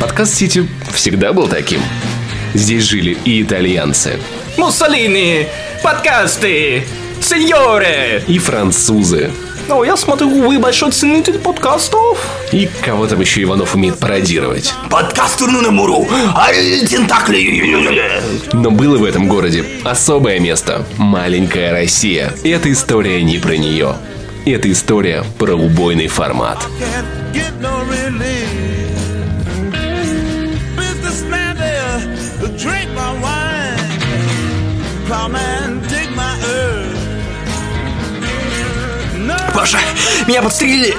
Подкаст Сити всегда был таким. Здесь жили и итальянцы, Муссолини, подкасты, сеньоры. и французы, Ну, я смотрю, вы большой ценитель подкастов. и кого там еще Иванов умеет пародировать. Подкаст Нунамуру, а тентакли. Но было в этом городе особое место – маленькая Россия. И эта история не про нее. Это история про убойный формат. can't get no relief. Паша, меня подстрелили.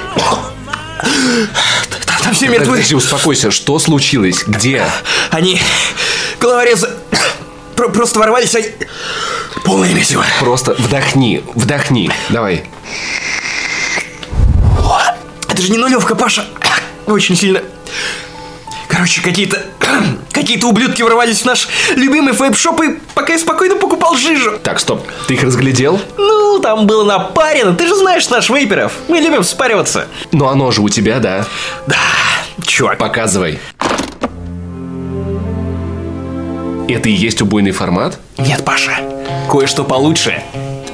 Там все мертвы. Подожди, успокойся, что случилось? Где? Они головорезы про- просто ворвались, они... Полное месиво. Просто вдохни, вдохни. Давай. Это же не нулевка, Паша. Очень сильно. Короче, какие-то... Какие-то ублюдки ворвались в наш любимый фейп-шоп, и пока я спокойно покупал жижу. Так, стоп. Ты их разглядел? Ну, там было напарено. Ты же знаешь наш вейперов. Мы любим спариваться. Ну, оно же у тебя, да? Да, чувак. Показывай. Это и есть убойный формат? Нет, Паша. Кое-что получше.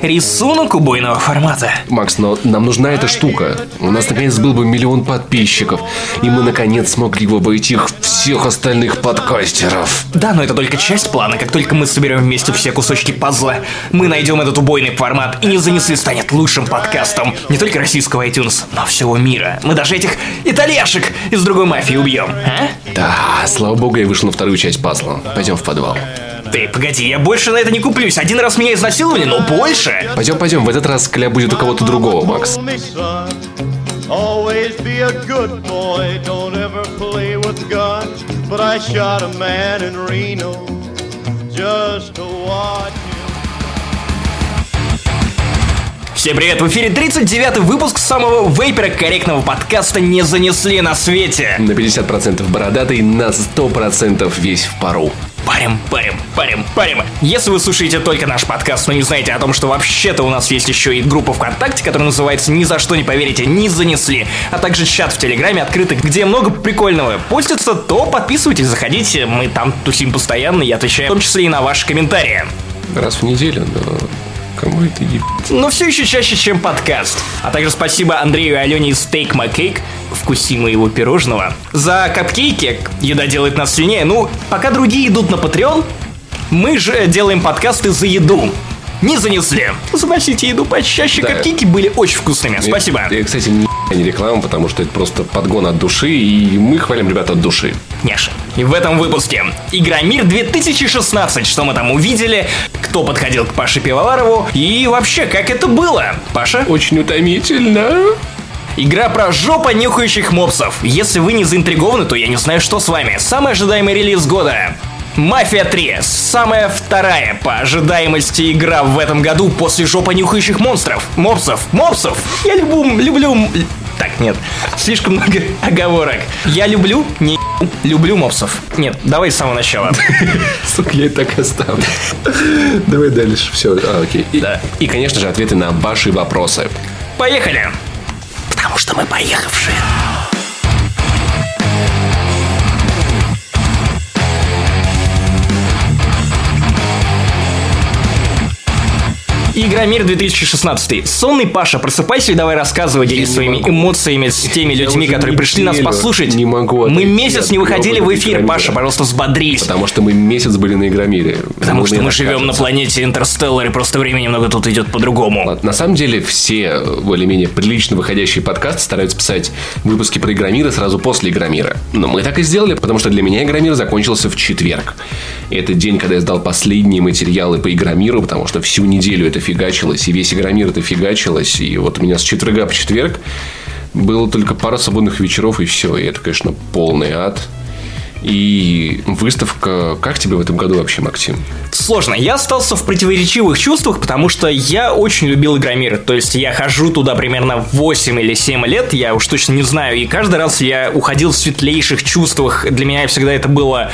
Рисунок убойного формата. Макс, но нам нужна эта штука. У нас наконец был бы миллион подписчиков, и мы наконец смогли бы обойти их всех остальных подкастеров. Да, но это только часть плана. Как только мы соберем вместе все кусочки пазла, мы найдем этот убойный формат, и не занесли станет лучшим подкастом не только российского iTunes, но всего мира. Мы даже этих итальяшек из другой мафии убьем, а? Да, слава богу, я вышел на вторую часть пазла. Пойдем в подвал. Ты, погоди, я больше на это не куплюсь. Один раз меня изнасиловали, но больше. Пойдем, пойдем, в этот раз кля будет у кого-то другого, Макс. Always be a good boy. Don't ever play with guns. But I shot a man in Reno just to watch. Всем привет, в эфире 39-й выпуск самого вейпера корректного подкаста «Не занесли на свете». На 50% бородатый, на 100% весь в пару. Парим, парим, парим, парим. Если вы слушаете только наш подкаст, но не знаете о том, что вообще-то у нас есть еще и группа ВКонтакте, которая называется «Ни за что не поверите, не занесли», а также чат в Телеграме открытый, где много прикольного постится, то подписывайтесь, заходите, мы там тусим постоянно и отвечаем в том числе и на ваши комментарии. Раз в неделю, но кому это еб... Но все еще чаще, чем подкаст. А также спасибо Андрею и Алене из Steak My Cake, вкуси моего пирожного, за капкейки. Еда делает нас сильнее. Ну, пока другие идут на Patreon, мы же делаем подкасты за еду. Не занесли. Заносите еду почаще. Да. Капкейки были очень вкусными. Спасибо. И, кстати, ни не реклама, потому что это просто подгон от души, и мы хвалим ребят от души. Няша. И в этом выпуске Игромир 2016. Что мы там увидели, кто подходил к Паше Пивоварову и вообще, как это было. Паша? Очень утомительно. Игра про жопа нюхающих мопсов. Если вы не заинтригованы, то я не знаю, что с вами. Самый ожидаемый релиз года. Мафия 3. Самая вторая по ожидаемости игра в этом году после жопа нюхающих монстров. Мопсов. Мопсов. Я люблю... люблю... Так, нет. Слишком много оговорок. Я люблю... Не люблю мопсов. Нет, давай с самого начала. Сука, я и так оставлю. Давай дальше. Все, а, окей. Да. и, конечно же, ответы на ваши вопросы. Поехали. Потому что мы поехавшие. Игромир 2016. Сонный Паша, просыпайся и давай рассказывай, делись своими могу. эмоциями с теми Я людьми, которые пришли нас послушать. не могу Мы месяц не выходили в эфир, Игромира. Паша, пожалуйста, взбодрись. Потому что мы месяц были на Игромире. Потому что мы живем на планете Интерстеллар, и просто время немного тут идет по-другому. На самом деле все э, более-менее прилично выходящие подкасты стараются писать выпуски про Игромира сразу после Игромира. Но мы так и сделали, потому что для меня Игромир закончился в четверг. Это день, когда я сдал последние материалы по Игромиру, потому что всю неделю это фигачилось, и весь Игромир это фигачилось. И вот у меня с четверга по четверг было только пара свободных вечеров, и все. И это, конечно, полный ад. И выставка... Как тебе в этом году вообще, Максим? Сложно. Я остался в противоречивых чувствах, потому что я очень любил Игромир. То есть я хожу туда примерно 8 или 7 лет, я уж точно не знаю. И каждый раз я уходил в светлейших чувствах. Для меня всегда это было,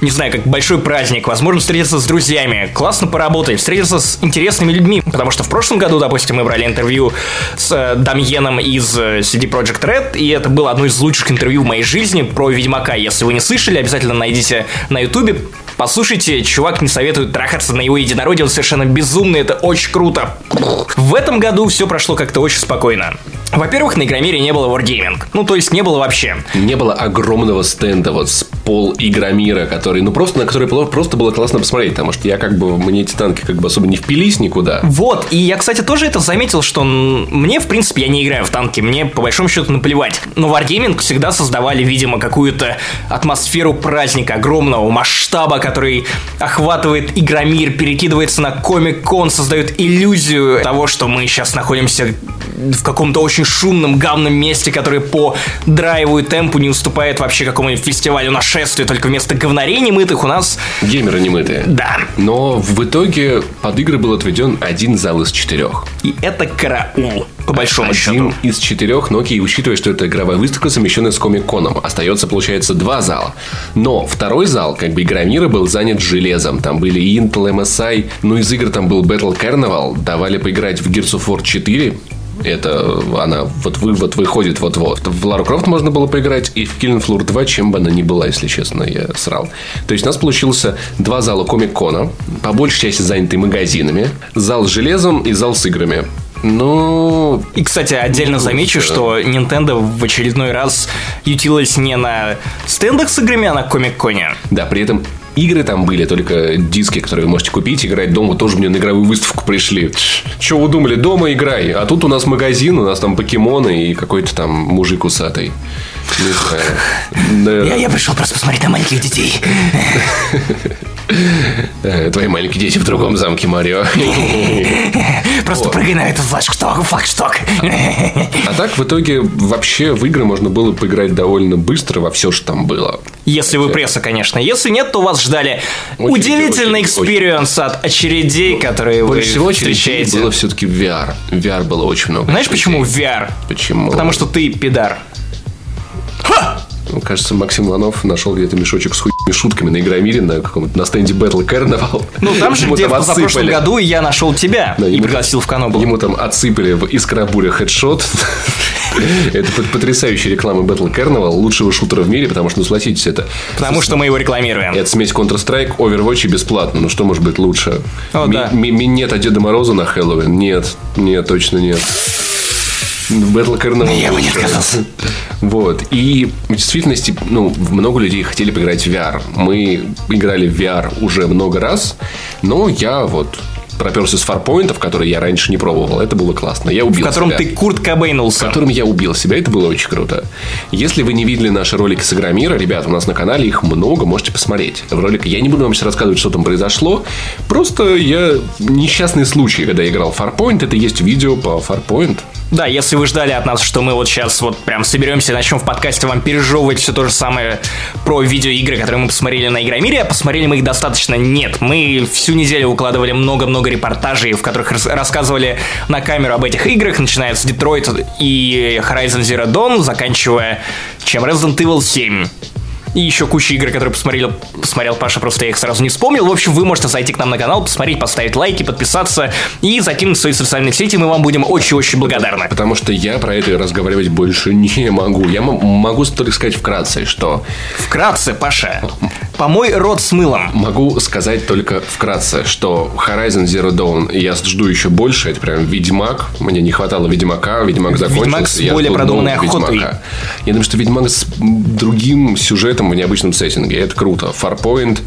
не знаю, как большой праздник. Возможно, встретиться с друзьями, классно поработать, встретиться с интересными людьми. Потому что в прошлом году, допустим, мы брали интервью с э, Дамьеном из э, CD Projekt Red, и это было одно из лучших интервью в моей жизни про Ведьмака. Если вы не слышали, обязательно найдите на Ютубе, Послушайте, чувак не советует трахаться на его единороде, он совершенно безумный, это очень круто. В этом году все прошло как-то очень спокойно. Во-первых, на Игромире не было Wargaming. Ну, то есть не было вообще. Не было огромного стенда вот с пол Игромира, который, ну, просто на который просто было классно посмотреть, потому что я как бы, мне эти танки как бы особо не впились никуда. Вот, и я, кстати, тоже это заметил, что мне, в принципе, я не играю в танки, мне по большому счету наплевать. Но Wargaming всегда создавали, видимо, какую-то атмосферу праздника, огромного масштаба, который охватывает Игромир, перекидывается на Комик-кон, создает иллюзию того, что мы сейчас находимся в каком-то очень шумном, гамном месте, который по драйву и темпу не уступает вообще какому-нибудь фестивалю нашествия, только вместо говнарей немытых у нас... Геймеры немытые. Да. Но в итоге под игры был отведен один зал из четырех. И это караул, по большому один счету. из четырех, но окей, учитывая, что это игровая выставка, совмещенная с Комик-коном. Остается, получается, два зала. Но второй зал, как бы Игромира, был занят железом. Там были Intel, MSI, ну из игр там был Battle Carnival, давали поиграть в Gears of War 4, это она вот, вы, вот выходит вот-вот. В Лару Крофт можно было поиграть, и в Killing Floor 2, чем бы она ни была, если честно, я срал. То есть у нас получился два зала Комик-кона, по большей части заняты магазинами, зал с железом и зал с играми. Ну, И, кстати, отдельно замечу, да. что Nintendo в очередной раз ютилась не на стендах с играми, а на Комик-коне. да, при этом игры там были, только диски, которые вы можете купить, играть дома, тоже мне на игровую выставку пришли. Че вы думали, дома играй, а тут у нас магазин, у нас там покемоны и какой-то там мужик усатый. Не знаю. Да. я пришел просто посмотреть на маленьких детей. Э, Твои маленькие дети в другом замке, Марио. Просто прыгай на этот флагшток, флагшток. А так, в итоге, вообще в игры можно было поиграть довольно быстро во все, что там было. Если вы пресса, конечно. Если нет, то вас ждали удивительный experience от очередей, которые вы всего встречаете. было все-таки VR. VR было очень много. Знаешь, почему VR? Почему? Потому что ты пидар. Ну, Кажется, Максим Иванов нашел где-то мешочек с хуйными шутками на Игромире на каком-то на стенде Battle Carnival. Ну, там же, где в позапрошлом отсыпали. году я нашел тебя Да, и пригласил в Канобу. Ему там отсыпали в Искрабуре хедшот. Это пот- потрясающая реклама Battle Carnival, лучшего шутера в мире, потому что, ну, согласитесь, это... Потому что мы его рекламируем. Это смесь Counter-Strike, Overwatch и бесплатно. Ну, что может быть лучше? О, да. ми- Минет от Деда Мороза на Хэллоуин? Нет, нет, точно нет. Battle Carnival Я бы не отказался. Вот. И в действительности, ну, много людей хотели поиграть в VR. Мы играли в VR уже много раз, но я вот проперся с фарпоинтов, которые я раньше не пробовал. Это было классно. Я убил В котором себя ты Курт Кобейнулся. которым я убил себя. Это было очень круто. Если вы не видели наши ролики с Игромира, ребят, у нас на канале их много, можете посмотреть. В ролике я не буду вам сейчас рассказывать, что там произошло. Просто я несчастный случай, когда я играл в Farpoint. Это есть видео по Farpoint. Да, если вы ждали от нас, что мы вот сейчас вот прям соберемся и начнем в подкасте вам пережевывать все то же самое про видеоигры, которые мы посмотрели на Игромире, посмотрели мы их достаточно нет. Мы всю неделю укладывали много-много репортажей, в которых рас- рассказывали на камеру об этих играх, начиная с Детройт и Horizon Zero Dawn, заканчивая чем Resident Evil 7. И еще куча игр, которые посмотрел, посмотрел Паша, просто я их сразу не вспомнил. В общем, вы можете зайти к нам на канал, посмотреть, поставить лайки, подписаться и закинуть свои социальные сети. Мы вам будем очень-очень благодарны. Потому что я про это разговаривать больше не могу. Я могу только сказать вкратце, что Вкратце, Паша, помой рот с мылом. Могу сказать только вкратце, что Horizon Zero Dawn я жду еще больше. Это прям Ведьмак. Мне не хватало Ведьмака. Ведьмак закончился. Ведьмак с я более продуманной охотой. Ведьмака. Я думаю, что Ведьмак с другим сюжетом в необычном сеттинге. Это круто. Farpoint,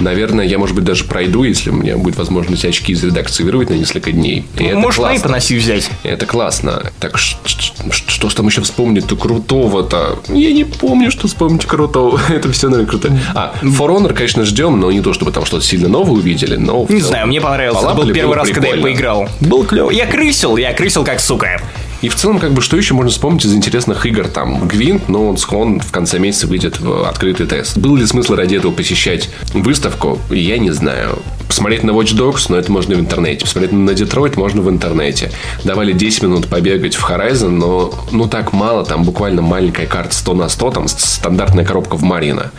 наверное, я, может быть, даже пройду, если у меня будет возможность очки из редакции вырвать на несколько дней. И это Можешь классно. поноси взять. Это классно. Так что ж там еще вспомнить-то крутого-то? Я не помню, что вспомнить крутого. Это все, наверное, круто. А, For Honor, конечно, ждем, но не то, чтобы там что-то сильно новое увидели, но... Не знаю, мне понравилось. Это был первый раз, когда я прикольно. поиграл. Был клево. Я крысил, я крысил как сука. И в целом, как бы, что еще можно вспомнить из интересных игр? Там, Гвинт, но он, он в конце месяца выйдет в открытый тест. Был ли смысл ради этого посещать выставку? Я не знаю. Посмотреть на Watch Dogs, но это можно в интернете. Посмотреть на Детройт можно в интернете. Давали 10 минут побегать в Horizon, но ну так мало, там буквально маленькая карта 100 на 100, там стандартная коробка в Марина.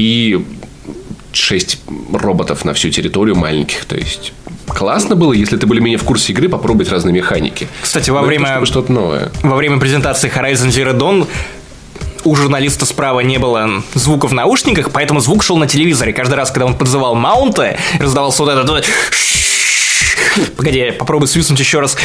И 6 роботов на всю территорию маленьких, то есть классно было, если ты более-менее в курсе игры, попробовать разные механики. Кстати, во Но время... что-то новое. Во время презентации Horizon Zero Dawn у журналиста справа не было звука в наушниках, поэтому звук шел на телевизоре. Каждый раз, когда он подзывал маунта, раздавался вот этот вот... Погоди, попробуй свистнуть еще раз.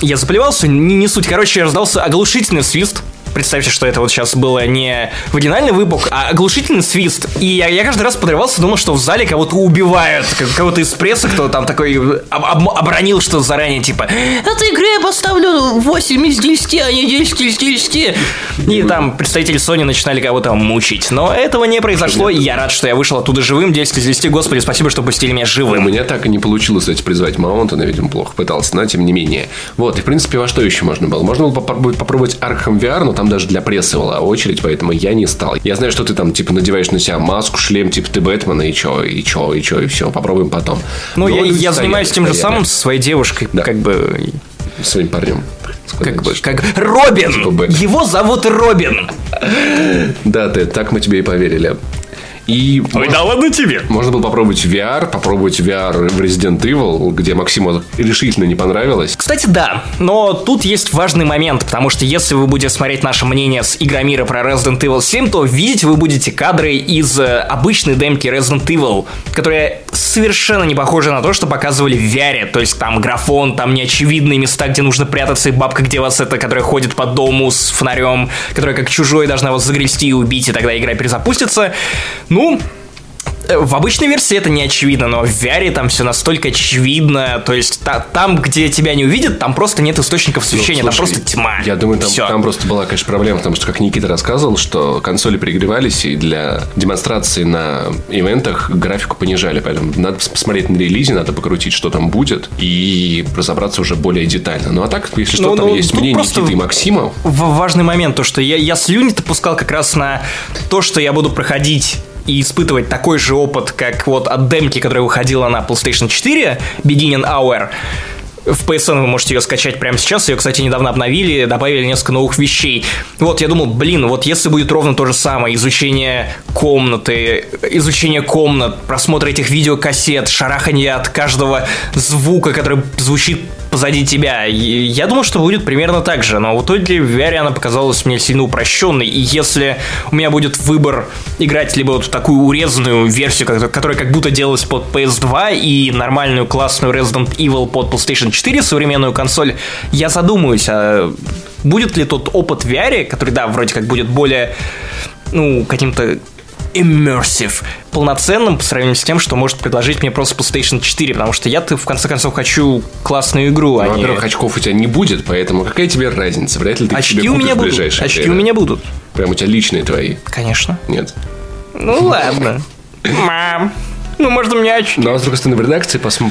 Я заплевался, не, не суть. Короче, раздался оглушительный свист. Представьте, что это вот сейчас было не вагинальный выпух, а оглушительный свист. И я, я каждый раз подрывался, думал, что в зале кого-то убивают. Кого-то из прессы, кто там такой об- об- обронил, что заранее, типа, этой игре я поставлю 8 из 10, а не 10 из 10. И там представители Sony начинали кого-то мучить. Но этого не произошло, и я рад, что я вышел оттуда живым. 10 из 10. Господи, спасибо, что пустили меня У живым. меня так и не получилось, кстати, призвать Маунта, но, видимо, плохо пытался, но тем не менее. Вот, и, в принципе, во что еще можно было? Можно было попробовать, попробовать Arkham VR, но там даже для прессы была очередь, поэтому я не стал. Я знаю, что ты там, типа, надеваешь на себя маску, шлем, типа, ты Бэтмена, и чё, и чё, и чё, и все, попробуем потом. Ну, я, я занимаюсь тем же стояли самым со своей девушкой, Да. как бы Своим парнем. Как бы, как Робин! Чтобы- Его зовут Робин! Да, ты, так мы тебе и поверили. И можно, ладно тебе! можно было попробовать VR, попробовать VR в Resident Evil, где Максиму решительно не понравилось. Кстати, да, но тут есть важный момент, потому что если вы будете смотреть наше мнение с Игромира про Resident Evil 7, то видеть вы будете кадры из э, обычной демки Resident Evil, которая совершенно не похожа на то, что показывали в VR, то есть там графон, там неочевидные места, где нужно прятаться, и бабка, где вас это, которая ходит по дому с фонарем, которая как чужой должна вас загрести и убить, и тогда игра перезапустится. Ну, Э, В обычной версии это не очевидно, но в VR там все настолько очевидно. То есть та- там, где тебя не увидят, там просто нет источников освещения, там Ну, Слушай, просто тьма. Я думаю, там, там просто была, конечно, проблема, потому что, как Никита рассказывал, что консоли перегревались, и для демонстрации на ивентах графику понижали. Поэтому надо пос- посмотреть на релизе, надо покрутить, что там будет, и разобраться уже более детально. Ну, а так, если что, Ну, там ну, есть мнение Никиты и Максима. Важный момент, то, что я, я слюни-то пускал как раз на то, что я буду проходить и испытывать такой же опыт, как вот от демки, которая выходила на PlayStation 4, Beginning Hour. В PSN вы можете ее скачать прямо сейчас. Ее, кстати, недавно обновили, добавили несколько новых вещей. Вот, я думал, блин, вот если будет ровно то же самое, изучение комнаты, изучение комнат, просмотр этих видеокассет, шараханье от каждого звука, который звучит позади тебя. Я думал, что будет примерно так же, но в итоге в VR она показалась мне сильно упрощенной. И если у меня будет выбор играть либо вот такую урезанную версию, которая как будто делалась под PS2, и нормальную классную Resident Evil под PlayStation 4, современную консоль, я задумаюсь, а будет ли тот опыт в VR, который, да, вроде как будет более, ну, каким-то immersive, полноценным по сравнению с тем, что может предложить мне просто PlayStation 4, потому что я-то в конце концов хочу классную игру, а Ну, не... во-первых, очков у тебя не будет, поэтому какая тебе разница? Вряд ли ты Очки себе у меня будут. Очки время. у меня будут. Прям у тебя личные твои. Конечно. Нет. Ну ладно. Мам. Ну, может, у меня очки. Ну, а с другой стороны, в редакции посм-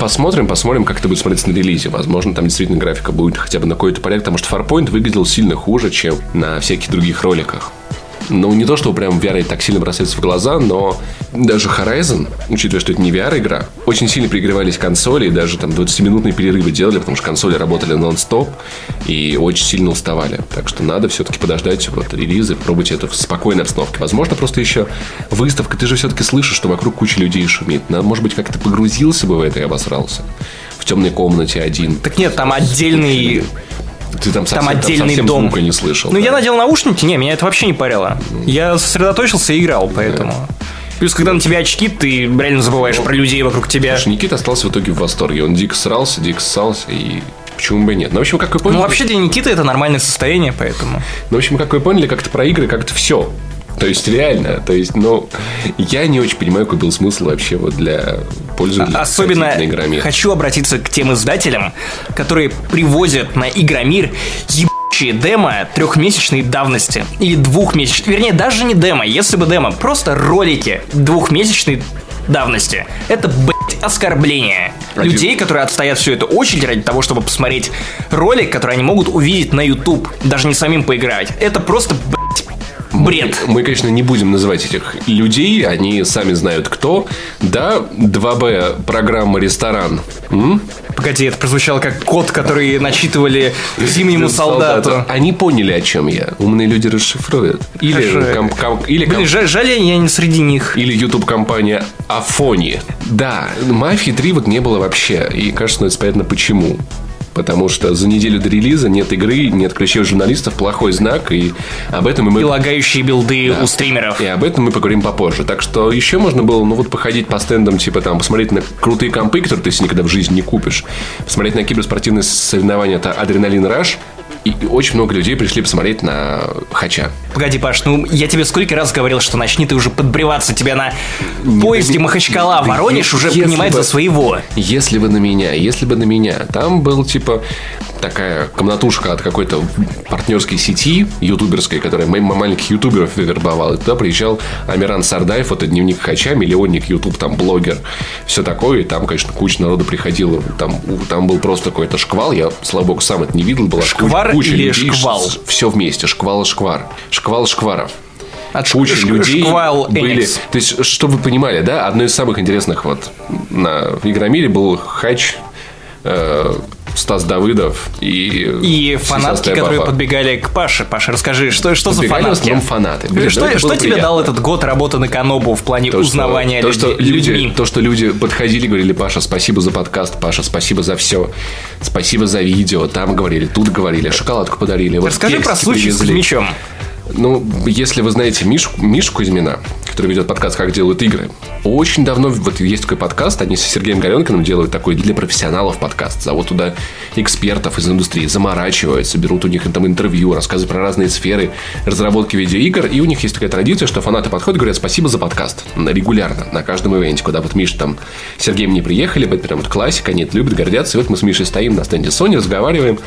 посмотрим, посмотрим, как это будет смотреться на релизе. Возможно, там действительно графика будет хотя бы на какой-то порядок, потому что Farpoint выглядел сильно хуже, чем на всяких других роликах. Ну, не то, что прям VR так сильно бросается в глаза, но даже Horizon, учитывая, что это не VR-игра, очень сильно пригревались консоли, и даже там 20-минутные перерывы делали, потому что консоли работали нон-стоп и очень сильно уставали. Так что надо все-таки подождать вот релизы, пробовать это в спокойной обстановке. Возможно, просто еще выставка, ты же все-таки слышишь, что вокруг куча людей шумит. Надо, может быть, как-то погрузился бы в это и обосрался. В темной комнате один. Так нет, там отдельный... Ты там, совсем, отдельный совсем дом. не слышал. Ну, да. я надел наушники, не, меня это вообще не парило. Я сосредоточился и играл, поэтому... Плюс, когда на тебя очки, ты реально забываешь про людей вокруг тебя. Слушай, Никита остался в итоге в восторге. Он дико срался, дико ссался, и почему бы и нет. Ну, в общем, как вы поняли, Ну, вообще для Никиты это нормальное состояние, поэтому... ну, в общем, как вы поняли, как-то про игры, как-то все. То есть, реально, то есть, ну, я не очень понимаю, какой был смысл вообще вот для пользователей. Особенно ходить на Игромир. хочу обратиться к тем издателям, которые привозят на Игромир ебучие демо трехмесячной давности. Или двухмесячной. Вернее, даже не демо. Если бы демо, просто ролики двухмесячной давности. Это, блядь, оскорбление Один- людей, которые отстоят всю эту очередь ради того, чтобы посмотреть ролик, который они могут увидеть на YouTube, даже не самим поиграть. Это просто, блядь, бред. Мы, конечно, не будем называть этих людей, они сами знают кто. Да, 2Б программа «Ресторан». М? Погоди, это прозвучало как код, который начитывали зимнему солдату. Они поняли, о чем я. Умные люди расшифруют. Или, Хорошо. ком- ком- или, ком- Блин, жаль, жаль, я не среди них. или YouTube-компания Афони. Да, «Мафии 3» вот не было вообще. И, кажется, становится понятно, почему. Потому что за неделю до релиза нет игры, нет ключей у журналистов, плохой знак, и об этом мы... И лагающие билды у стримеров. И об этом мы поговорим попозже. Так что еще можно было, ну вот, походить по стендам, типа там, посмотреть на крутые компы, которые ты никогда в жизни не купишь. Посмотреть на киберспортивные соревнования, это Адреналин Раш. И очень много людей пришли посмотреть на Хача. Погоди, Паш, ну я тебе сколько раз говорил, что начни ты уже подбреваться. Тебя на поезде да не- Махачкала да Воронеж е- уже принимает бы- за своего. Если бы на меня, если бы на меня, там был типа такая комнатушка от какой-то партнерской сети ютуберской, которая маленьких ютуберов вербовала. И туда приезжал Амиран Сардаев, это дневник Хача, миллионник, ютуб, там блогер, все такое. И там, конечно, куча народу приходила. Там, там был просто какой-то шквал. Я, слава богу, сам это не видел. Была Шквар или шквал? Все вместе. Шквал и шквар. Шквал шкваров От куча шк- людей шквал были. Эникс. То есть, чтобы вы понимали, да, одно из самых интересных вот на Игромире был Хач, э, Стас Давыдов и И фанатки, которые баба. подбегали к Паше. Паша, расскажи, что, что за Подбегали в фанатки? основном фанаты. Блин, что ну, что было тебе приятно. дал этот год работы на Канобу в плане То, что- узнавания то, людей- что люди, людьми? то, что люди подходили, говорили, Паша, спасибо за подкаст, Паша, спасибо за все, спасибо за видео, там говорили, тут говорили, шоколадку подарили. вот Расскажи про случай с привезли. Ну, если вы знаете Мишу, Мишу Кузьмина, который ведет подкаст «Как делают игры», очень давно вот есть такой подкаст, они с Сергеем Галенкиным делают такой для профессионалов подкаст. Зовут туда экспертов из индустрии, заморачиваются, берут у них там интервью, рассказывают про разные сферы разработки видеоигр. И у них есть такая традиция, что фанаты подходят и говорят спасибо за подкаст. Регулярно, на каждом ивенте, куда вот Миша там Сергеем не приехали, это прям вот классика, они это любят, гордятся. И вот мы с Мишей стоим на стенде Sony, разговариваем.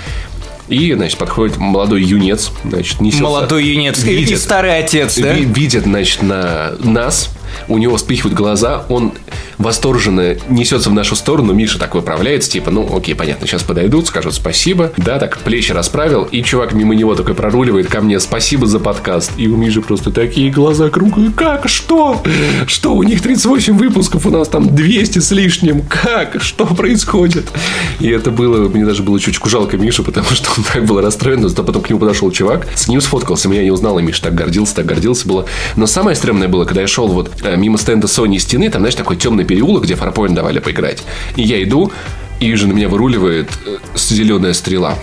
И, значит, подходит молодой юнец, значит, несется. Молодой юнец. И, и Видит. старый отец, да? Ви- видит, значит, на нас, у него вспыхивают глаза, он восторженно несется в нашу сторону, Миша так выправляется, типа, ну, окей, понятно, сейчас подойдут, скажут спасибо, да, так плечи расправил, и чувак мимо него такой проруливает ко мне, спасибо за подкаст, и у Миши просто такие глаза круглые, как, что, что, у них 38 выпусков, у нас там 200 с лишним, как, что происходит, и это было, мне даже было чуть жалко Мишу, потому что он так был расстроен, зато потом к нему подошел чувак, с ним сфоткался, меня не узнал, и Миша так гордился, так гордился было, но самое стрёмное было, когда я шел вот мимо стенда Sony стены, там, знаешь, такой темный переулок, где Farpoint давали поиграть, и я иду, и вижу, на меня выруливает э, зеленая стрела.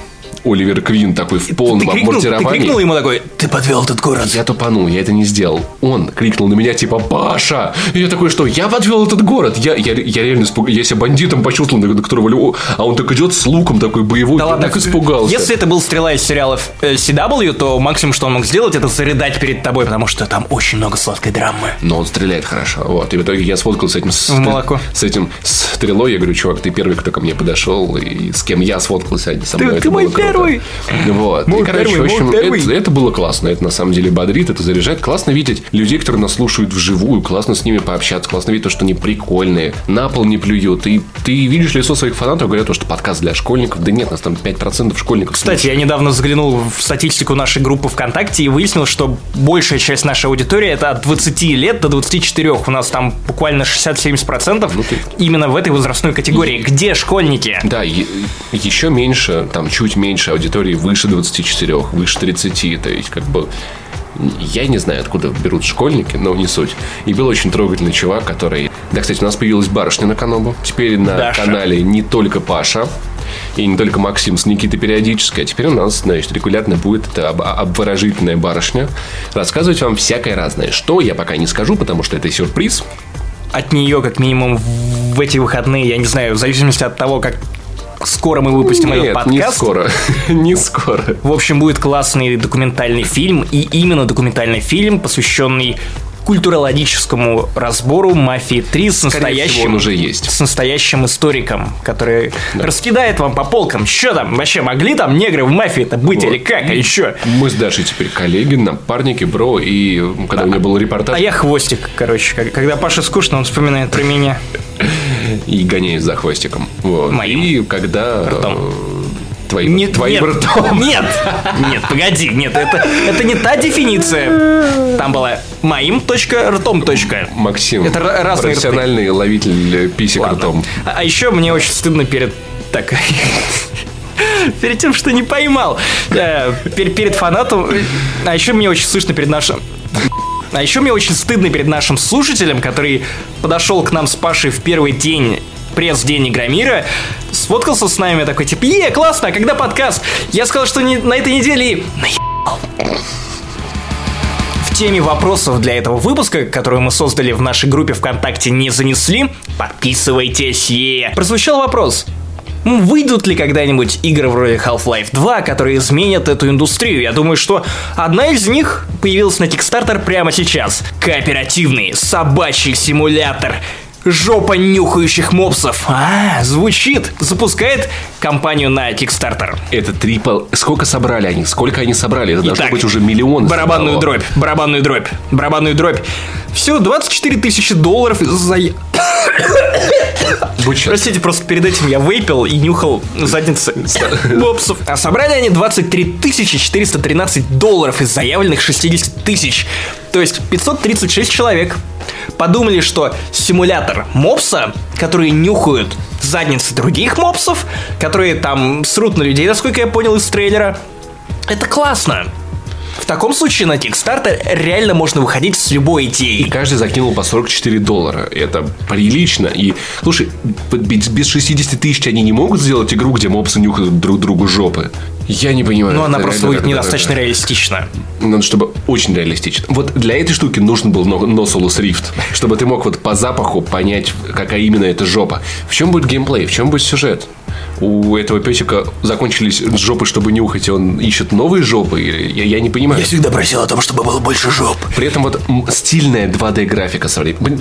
Оливер Квин такой в полном ты, крикнул, ты обмундировании. крикнул ему такой, ты подвел этот город. Я тупанул, я это не сделал. Он крикнул на меня, типа, Паша! И я такой, что? Я подвел этот город. Я, я, я реально испугался. Я себя бандитом почувствовал, на которого... лю- А он так идет с луком такой боевой. Да ладно, так испугался. Если это был стрела из сериалов э, CW, то максимум, что он мог сделать, это зарыдать перед тобой, потому что там очень много сладкой драмы. Но он стреляет хорошо. Вот. И в итоге я сфоткался с этим... С, В молоко. С этим стрелой. Я говорю, чувак, ты первый, кто ко мне подошел. И с кем я сфоткался, а не со Ты- мной. ты Это мой было круто. Первый. Вот. Мой и, короче, первый, в общем, это, это было классно. Это на самом деле бодрит, это заряжает. Классно видеть людей, которые нас слушают вживую. Классно с ними пообщаться. Классно видеть то, что они прикольные. На пол не плюют. И ты видишь лицо своих фанатов, говорят, то, что подкаст для школьников. Да нет, нас там 5% школьников. Кстати, я недавно заглянул в статистику нашей группы ВКонтакте и выяснил, что большая часть нашей аудитории это от 20 лет до 24. У нас там буквально 60-70% Ну, ты- именно в этой возрастной категории. Где школьники? Да, е- еще меньше, там чуть меньше аудитории выше 24, выше 30, то есть как бы я не знаю, откуда берут школьники, но не суть. И был очень трогательный чувак, который... Да, кстати, у нас появилась барышня на Канобу. Теперь на Даша. канале не только Паша, и не только Максим с Никитой периодически, а теперь у нас, значит, регулярно будет эта об- обворожительная барышня рассказывать вам всякое разное. Что, я пока не скажу, потому что это сюрприз. От нее, как минимум, в эти выходные, я не знаю, в зависимости от того, как скоро мы выпустим этот Нет, подкаст. не скоро. не скоро. В общем, будет классный документальный фильм, и именно документальный фильм, посвященный культурологическому разбору «Мафии 3» с всего, настоящим, он уже есть. с настоящим историком, который раскидает вам по полкам. Что там, вообще могли там негры в «Мафии»-то быть Вот. или как, а еще? Мы с Дашей теперь коллеги, напарники, бро, и когда у меня был репортаж... А я хвостик, короче. Когда Паша скучно, он вспоминает про меня. и гоняюсь за хвостиком. Вот. Моим И когда... ртом. э, Твоим, Нет, твоим нет, ртом. Нет, нет, погоди, нет, это, это не та дефиниция. Там была моим точка, ртом точка. Максим, Это разные рты. профессиональный ловитель э, писек Ладно. ртом. А, а еще мне очень стыдно перед... Так... Перед тем, что не поймал. Э, пер- Перед фанатом... А еще мне очень слышно перед нашим... А еще мне очень стыдно перед нашим слушателем, который подошел к нам с Пашей в первый день пресс-день Игромира, сфоткался с нами такой, типа, е, классно, а когда подкаст? Я сказал, что не- на этой неделе и. В теме вопросов для этого выпуска, которую мы создали в нашей группе ВКонтакте «Не занесли», подписывайтесь, е. Прозвучал вопрос, Выйдут ли когда-нибудь игры вроде Half-Life 2, которые изменят эту индустрию? Я думаю, что одна из них появилась на Kickstarter прямо сейчас. Кооперативный собачий симулятор. Жопа нюхающих мопсов. А, звучит. Запускает компанию на Kickstarter. Это трипл... Сколько собрали они? Сколько они собрали? Это должно Итак, быть уже миллион. Барабанную собрало. дробь, барабанную дробь, барабанную дробь. Всего 24 тысячи долларов за... Счастлив. Простите, просто перед этим я вейпил и нюхал задницы мопсов. А собрали они 23 413 долларов из заявленных 60 тысяч. То есть 536 человек подумали, что симулятор мопса, которые нюхают задницы других мопсов, которые там срут на людей, насколько я понял из трейлера, это классно. В таком случае на Kickstarter реально можно выходить с любой И идеей. каждый закинул по 44 доллара. Это прилично. И, слушай, без 60 тысяч они не могут сделать игру, где мопсы нюхают друг другу жопы. Я не понимаю. Ну, она просто будет недостаточно реалистична. Надо, чтобы очень реалистично. Вот для этой штуки нужен был но- Nosolus Rift, чтобы ты мог вот по запаху понять, какая именно эта жопа. В чем будет геймплей, в чем будет сюжет? У этого песика закончились жопы, чтобы нюхать, и он ищет новые жопы? Или я, я не понимаю. всегда просил о том, чтобы было больше жоп. При этом вот стильная 2D графика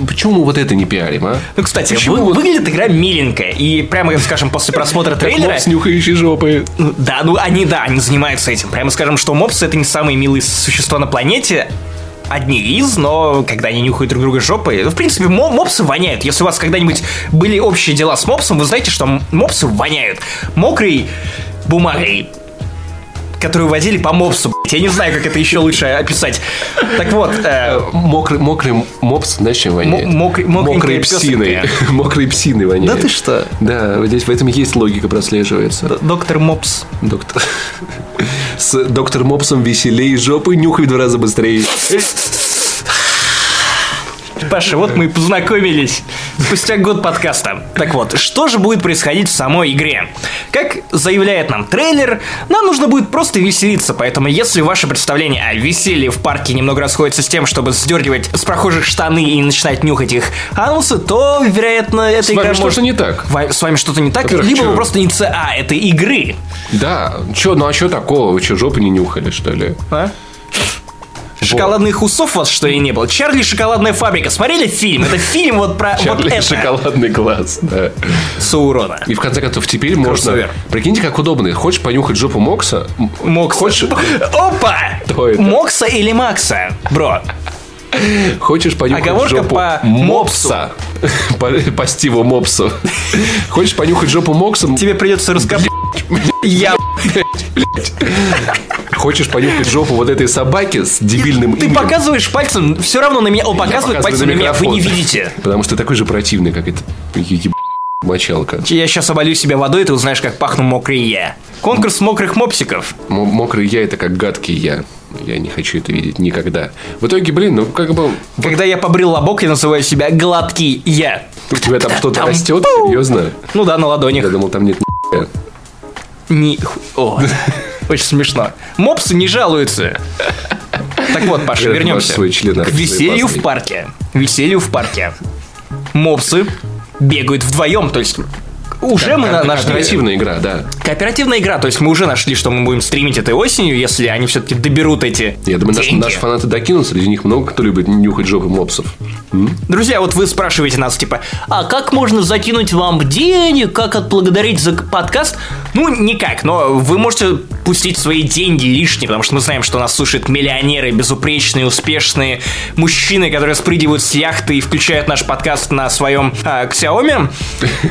Почему мы вот это не пиарим, а? Ну, кстати, Почему вы- вот выглядит игра миленькая. И прямо, скажем, после просмотра как трейлера... мопс, нюхающий жопы? Ну, Да, ну они, да, они занимаются этим. Прямо скажем, что мопсы это не самые милые существа на планете. Одни из, но когда они нюхают друг друга жопой... ну, В принципе, мо- мопсы воняют. Если у вас когда-нибудь были общие дела с мопсом, вы знаете, что мопсы воняют. Мокрой бумагой которую водили по мопсу. блядь. Я не знаю, как это еще лучше описать. Так вот, э, Мокрый, мокрый мопс, знаешь, чем воняет? Мокрый- Мокрой псиной. Мокрой псиной воняет. Да ты что? Да, вот здесь в этом есть логика прослеживается. доктор Мопс. Доктор. С доктор Мопсом веселее жопы, нюхай в два раза быстрее. Паша, вот мы и познакомились спустя год подкаста. Так вот, что же будет происходить в самой игре? Как заявляет нам трейлер, нам нужно будет просто веселиться, поэтому если ваше представление о веселье в парке немного расходится с тем, чтобы сдергивать с прохожих штаны и начинать нюхать их анусы, то, вероятно, эта С вами игра что-то может... не так. С вами что-то не так, либо чё? вы просто не ЦА этой игры. Да, чё, ну а что такого? Вы что, жопы не нюхали, что ли? А? Шоколадных усов у вас что ли не было? Чарли шоколадная фабрика. Смотрели фильм? Это фильм вот про вот Чарли это. шоколадный глаз, да. Саурона. И в конце концов теперь можно... Прикиньте, как удобно. Хочешь понюхать жопу Мокса? Мокса. Хочешь, Опа! Кто это? Мокса или Макса? Бро, хочешь понюхать Оговорка жопу по Мопса? По, по Стиву Мопсу. Хочешь понюхать жопу Мокса? тебе придется раскопать. Я... Хочешь понюхать жопу вот этой собаки с дебильным Ты именем? показываешь пальцем, все равно на меня. Он показывает пальцем на меня, вы не видите. Потому что ты такой же противный, как еб- мочалка. Я сейчас оболью себя водой, ты узнаешь, как пахну мокрые я. Конкурс мокрых мопсиков. М- Мокрый я это как гадкий я. Я не хочу это видеть никогда. В итоге, блин, ну как бы Когда я побрил лобок, я называю себя гладкий я. у тебя там что-то растет, серьезно? Ну да, на ладонях. Я думал, там нет ни***я. Не... О, очень смешно. Мопсы не жалуются. Так вот, Паша, вернемся к веселью в парке. Веселью в парке. Мопсы бегают вдвоем, то есть уже мы на- нашли... Кооперативная игра, да. Кооперативная игра, то есть мы уже нашли, что мы будем стримить этой осенью, если они все-таки доберут эти Я думаю, наши, наши фанаты докинут, среди них много кто любит нюхать жопы мопсов. Друзья, вот вы спрашиваете нас, типа, а как можно закинуть вам денег, как отблагодарить за подкаст? Ну, никак, но вы можете пустить свои деньги лишние, потому что мы знаем, что нас слушают миллионеры, безупречные, успешные мужчины, которые спрыгивают с яхты и включают наш подкаст на своем а, Xiaomi,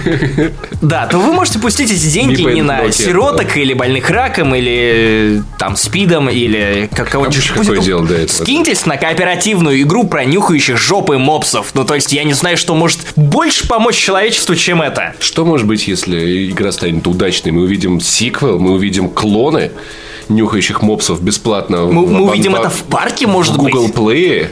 да, то вы можете пустить эти деньги Не на сироток или больных раком, или там спидом, или как кого-нибудь. вообще какое дело до этого? Скиньтесь на кооперативную игру про нюхающих жопы мопсов. Ну, то есть, я не знаю, что может больше помочь человечеству, чем это. Что может быть, если игра станет удачной? Мы увидим сиквел, мы увидим клоны нюхающих мопсов бесплатно. Мы, в- мы увидим в- это в парке, может в Google быть. Play.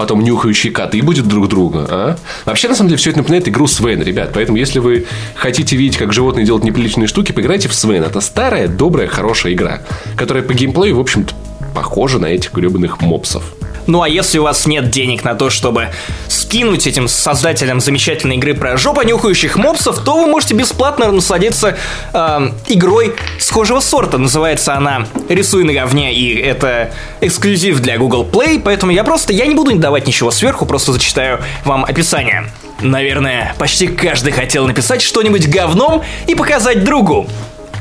Потом нюхающие коты будут друг друга, а? Вообще, на самом деле, все это напоминает игру Свен, ребят. Поэтому, если вы хотите видеть, как животные делают неприличные штуки, поиграйте в Свен. Это старая, добрая, хорошая игра, которая по геймплею, в общем-то, похожа на этих гребаных мопсов. Ну а если у вас нет денег на то, чтобы скинуть этим создателям замечательной игры про жопонюхающих мопсов, то вы можете бесплатно насладиться эм, игрой схожего сорта. Называется она «Рисуй на говне», и это эксклюзив для Google Play, поэтому я просто, я не буду давать ничего сверху, просто зачитаю вам описание. Наверное, почти каждый хотел написать что-нибудь говном и показать другу.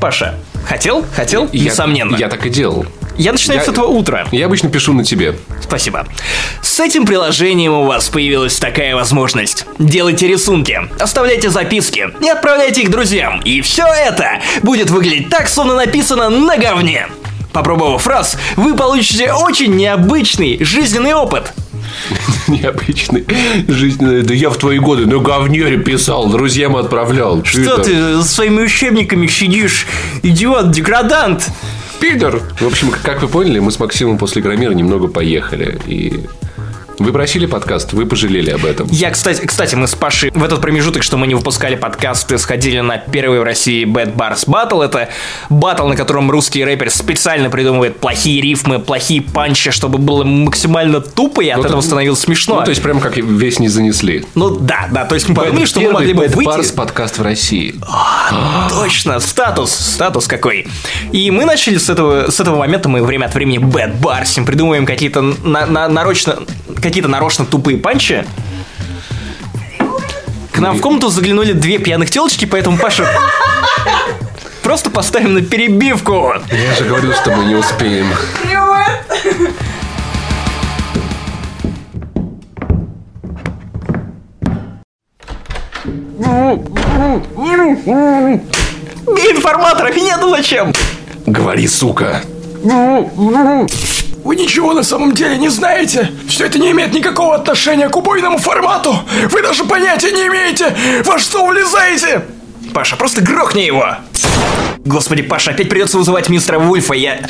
Паша, хотел? Хотел? Я- Несомненно. Я, так и делал. Я начинаю я- с этого утра. Я обычно пишу на тебе. Спасибо. С этим приложением у вас появилась такая возможность. Делайте рисунки, оставляйте записки и отправляйте их друзьям. И все это будет выглядеть так, словно написано на говне. Попробовав раз, вы получите очень необычный жизненный опыт. Необычный жизненный. Да я в твои годы на говнере писал, друзьям отправлял. Что ты за своими учебниками сидишь, идиот, деградант? Пидор! В общем, как вы поняли, мы с Максимом после Громира немного поехали. И вы просили подкаст, вы пожалели об этом. Я, кстати, кстати, мы с Пашей в этот промежуток, что мы не выпускали подкасты, сходили на первый в России Bad Bars Battle. Это батл, на котором русский рэпер специально придумывает плохие рифмы, плохие панчи, чтобы было максимально тупо, и от Ну, этого то- становилось смешно. Ну, то есть, прям как весь не занесли. Ну да, да, то есть мы подумали, что мы могли бы Bad выйти... Bars подкаст в России. Точно, статус, статус какой. И мы начали с этого, с этого момента, мы время от времени бэдбарсим, придумываем какие-то на, на- нарочно, какие-то нарочно тупые панчи. К нам в комнату заглянули две пьяных телочки, поэтому Паша... Просто поставим на перебивку. Я же говорил, что мы не успеем. Информаторов нету зачем? Говори, сука. Вы ничего на самом деле не знаете. Все это не имеет никакого отношения к убойному формату. Вы даже понятия не имеете, во что влезаете. Паша, просто грохни его. Господи, Паша, опять придется вызывать мистера Вульфа, я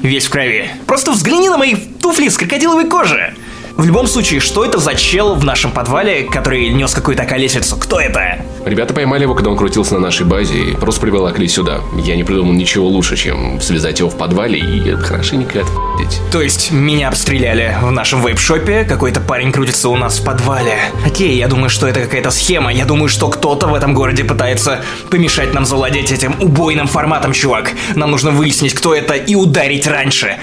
весь в крови. Просто взгляни на мои туфли с крокодиловой кожи. В любом случае, что это за чел в нашем подвале, который нес какую-то колесицу? Кто это? Ребята поймали его, когда он крутился на нашей базе, и просто приволокли сюда. Я не придумал ничего лучше, чем связать его в подвале и хорошенько отпить. То есть, меня обстреляли в нашем вейп-шопе, какой-то парень крутится у нас в подвале. Окей, я думаю, что это какая-то схема. Я думаю, что кто-то в этом городе пытается помешать нам завладеть этим убойным форматом, чувак. Нам нужно выяснить, кто это, и ударить раньше.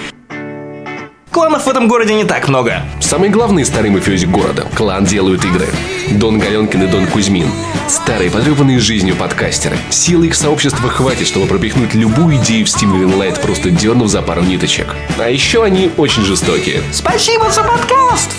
Кланов в этом городе не так много. Самый главный старый мафиози города. Клан делают игры. Дон Галенкин и Дон Кузьмин. Старые, потрепанные жизнью подкастеры. Силы их сообщества хватит, чтобы пропихнуть любую идею в Steam Greenlight, просто дернув за пару ниточек. А еще они очень жестокие. Спасибо за подкаст!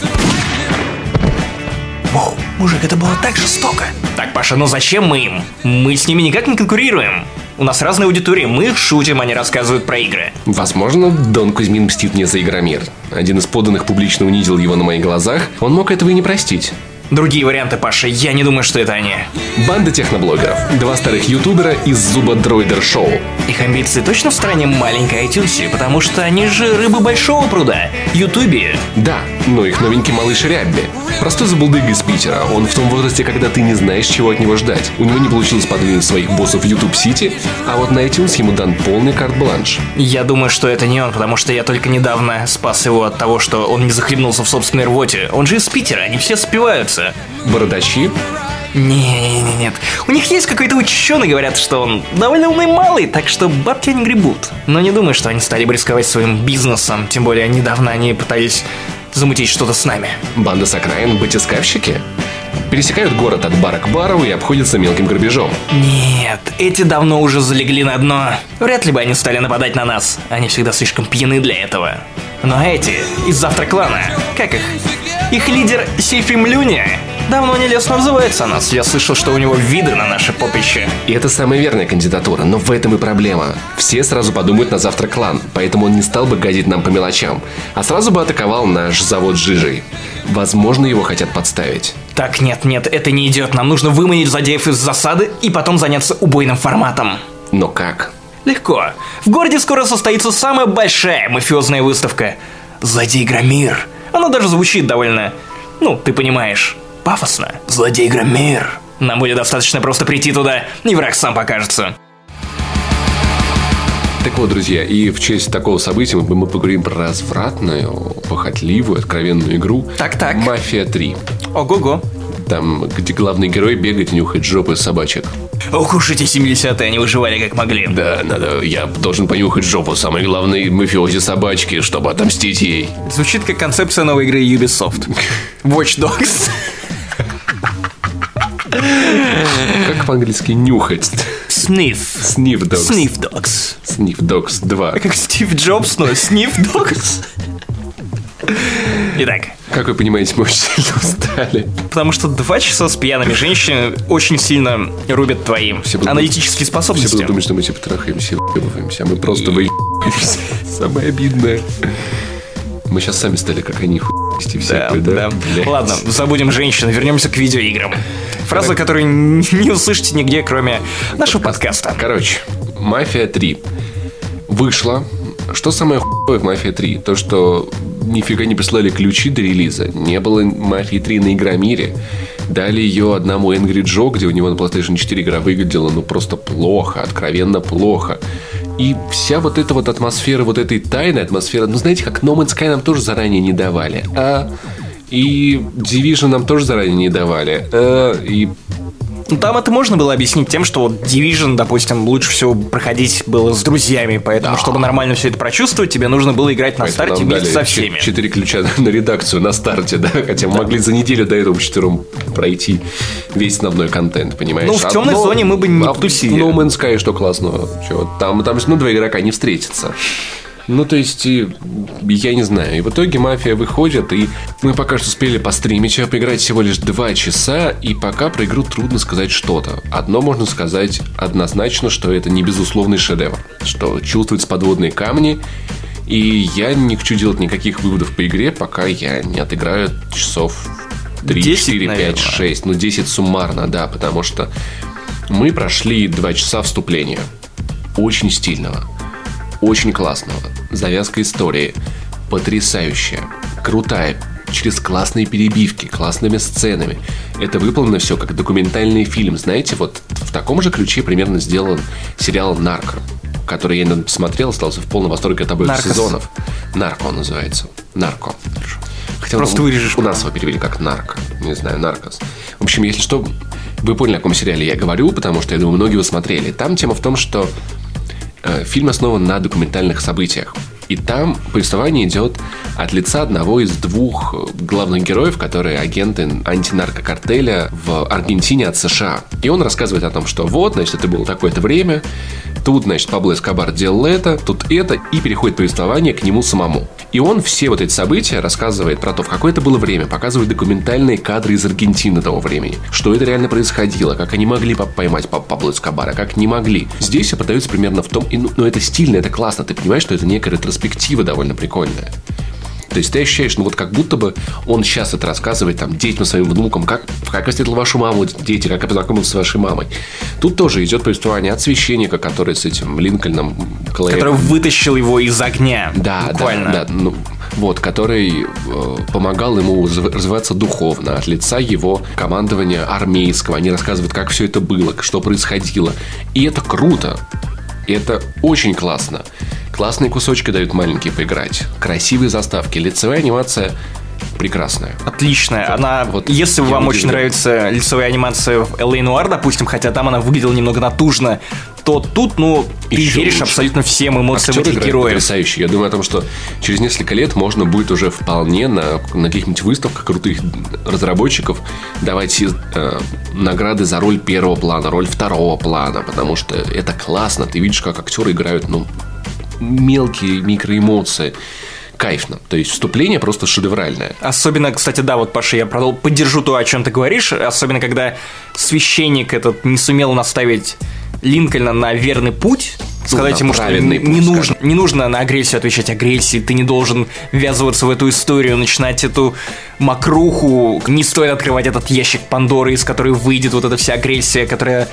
Воу, мужик, это было так жестоко. Так, Паша, ну зачем мы им? Мы с ними никак не конкурируем. У нас разные аудитории, мы их шутим, они рассказывают про игры. Возможно, Дон Кузьмин мстит мне за Игромир. Один из подданных публично унизил его на моих глазах. Он мог этого и не простить. Другие варианты, Паша, я не думаю, что это они. Банда техноблогеров. Два старых ютубера из Зуба Дроидер Шоу. Их амбиции точно в стране маленькой iTunes, потому что они же рыбы большого пруда. Ютубе. Да, но их новенький малыш Рябби. Простой забулдыга из Питера. Он в том возрасте, когда ты не знаешь, чего от него ждать. У него не получилось подвинуть своих боссов в YouTube Сити, а вот на iTunes ему дан полный карт-бланш. Я думаю, что это не он, потому что я только недавно спас его от того, что он не захлебнулся в собственной рвоте. Он же из Питера, они все спиваются. Бородачи. Не, нет. У них есть какой-то ученый, говорят, что он довольно умный малый, так что бабки они гребут. Но не думаю, что они стали бы рисковать своим бизнесом, тем более недавно они пытались замутить что-то с нами. Банда с окраин. Батискавщики. пересекают город от бара к бару и обходятся мелким грабежом. Нет, эти давно уже залегли на дно. Вряд ли бы они стали нападать на нас. Они всегда слишком пьяны для этого. Но эти из завтра клана, как их? Их лидер Сейфи Млюня давно нелестно взывается о нас. Я слышал, что у него виды на наше попище. И это самая верная кандидатура, но в этом и проблема. Все сразу подумают на завтра клан, поэтому он не стал бы гадить нам по мелочам, а сразу бы атаковал наш завод жижей. Возможно, его хотят подставить. Так, нет, нет, это не идет. Нам нужно выманить злодеев из засады и потом заняться убойным форматом. Но как? Легко. В городе скоро состоится самая большая мафиозная выставка. Злодей Громир. Она даже звучит довольно... Ну, ты понимаешь, пафосно. Злодей Громир. Нам будет достаточно просто прийти туда, и враг сам покажется. Так вот, друзья, и в честь такого события мы, мы поговорим про развратную, похотливую, откровенную игру Так-так. «Мафия 3». Ого-го. Там, где главный герой бегает и нюхает жопы собачек. Ох уж эти 70-е, они выживали как могли. Да, надо, я должен понюхать жопу самой главной мафиози собачки, чтобы отомстить ей. Звучит как концепция новой игры Ubisoft. Watch Dogs. Как по-английски нюхать? Sniff. Sniff Dogs. Sniff Dogs. Sniff Dogs 2. Как Стив Джобс, но Sniff Dogs. Итак, Как вы понимаете, мы очень сильно устали. потому что два часа с пьяными женщинами очень сильно рубят твои Все будут- аналитические Все способности. будут думать, что мы типа трахаемся и а мы просто выебываемся. Самое обидное. Мы сейчас сами стали, как они, хуйсти Да, всякую, да? да. Блядь. Ладно, забудем женщин, вернемся к видеоиграм. Фраза, которую не услышите нигде, кроме нашего подкаста. Короче, «Мафия 3» вышла. Что самое хуевое в «Мафия 3»? То, что нифига не прислали ключи до релиза. Не было «Мафии 3» на Игромире. Дали ее одному Angry Joe, где у него на PlayStation 4 игра выглядела ну просто плохо, откровенно плохо. И вся вот эта вот атмосфера, вот этой тайной атмосферы, ну знаете, как No Man's Sky нам тоже заранее не давали. А и Division нам тоже заранее не давали. А, и Ну, Там это можно было объяснить тем, что вот Division, допустим, лучше всего проходить было с друзьями, поэтому, чтобы нормально все это прочувствовать, тебе нужно было играть на Поэтому старте вместе со всеми. чет- Четыре ключа на редакцию на старте, да, хотя мы могли за неделю до этого четвером пройти весь основной контент, понимаешь? Ну, в «Темной зоне» мы бы не а потусили. No Man's Sky что классного? Чё, там, там ну, два игрока не встретятся. Ну, то есть, я не знаю. И в итоге мафия выходит, и мы пока что успели постримить, а поиграть всего лишь два часа, и пока про игру трудно сказать что-то. Одно можно сказать однозначно, что это не безусловный шедевр, что чувствуются подводные камни, и я не хочу делать никаких выводов по игре, пока я не отыграю часов 3, 10, 4, 5, наверное. 6. Ну, 10 суммарно, да, потому что мы прошли 2 часа вступления. Очень стильного, очень классного. Завязка истории потрясающая, крутая, через классные перебивки, классными сценами. Это выполнено все как документальный фильм. Знаете, вот в таком же ключе примерно сделан сериал «Нарко», который я недавно посмотрел, остался в полном восторге от обоих «Наркос». сезонов. «Нарко» он называется. «Нарко». Хотя Просто у- вырежешь У нас его перевели как «Нарко». Не знаю, «Наркос». В общем, если что, вы поняли, о каком сериале я говорю, потому что, я думаю, многие его смотрели. Там тема в том, что Фильм основан на документальных событиях. И там повествование идет от лица одного из двух э, главных героев, которые агенты антинаркокартеля в Аргентине от США. И он рассказывает о том, что вот, значит, это было такое-то время, тут, значит, Пабло Эскобар делал это, тут это, и переходит повествование к нему самому. И он все вот эти события рассказывает про то, в какое это было время, показывает документальные кадры из Аргентины того времени, что это реально происходило, как они могли по- поймать Па- Пабло Эскобара, как не могли. Здесь все подается примерно в том, и, ну, это стильно, это классно, ты понимаешь, что это некая ретроспектива довольно прикольная. То есть ты ощущаешь, ну вот как будто бы он сейчас это рассказывает там детям, своим внукам, как, как встретил вашу маму, дети, как я познакомился с вашей мамой. Тут тоже идет повествование от священника, который с этим Линкольном Клеем. Который вытащил его из огня. Да, буквально. да, да, ну, вот, который э, помогал ему разв- развиваться духовно от лица его командования армейского. Они рассказывают, как все это было, что происходило. И это круто. И это очень классно. Классные кусочки дают маленькие поиграть. Красивые заставки, лицевая анимация прекрасная. Отличная. Она, вот если вам очень удивлен. нравится лицевая анимация в LA Noir, допустим, хотя там она выглядела немного натужно, то тут, ну, ты Еще веришь лучше. абсолютно всем эмоциям Актер этих героев. потрясающе. Я думаю о том, что через несколько лет можно будет уже вполне на, на каких-нибудь выставках крутых разработчиков давать э, награды за роль первого плана, роль второго плана, потому что это классно. Ты видишь, как актеры играют, ну, мелкие микроэмоции. Кайфно. То есть вступление просто шедевральное. Особенно, кстати, да, вот, Паша, я продол- поддержу то, о чем ты говоришь, особенно когда священник этот не сумел наставить Линкольна на верный путь, сказать да, ему, что не, путь, нужно, не нужно на агрессию отвечать агрессией, ты не должен ввязываться в эту историю, начинать эту мокруху, не стоит открывать этот ящик Пандоры, из которой выйдет вот эта вся агрессия, которая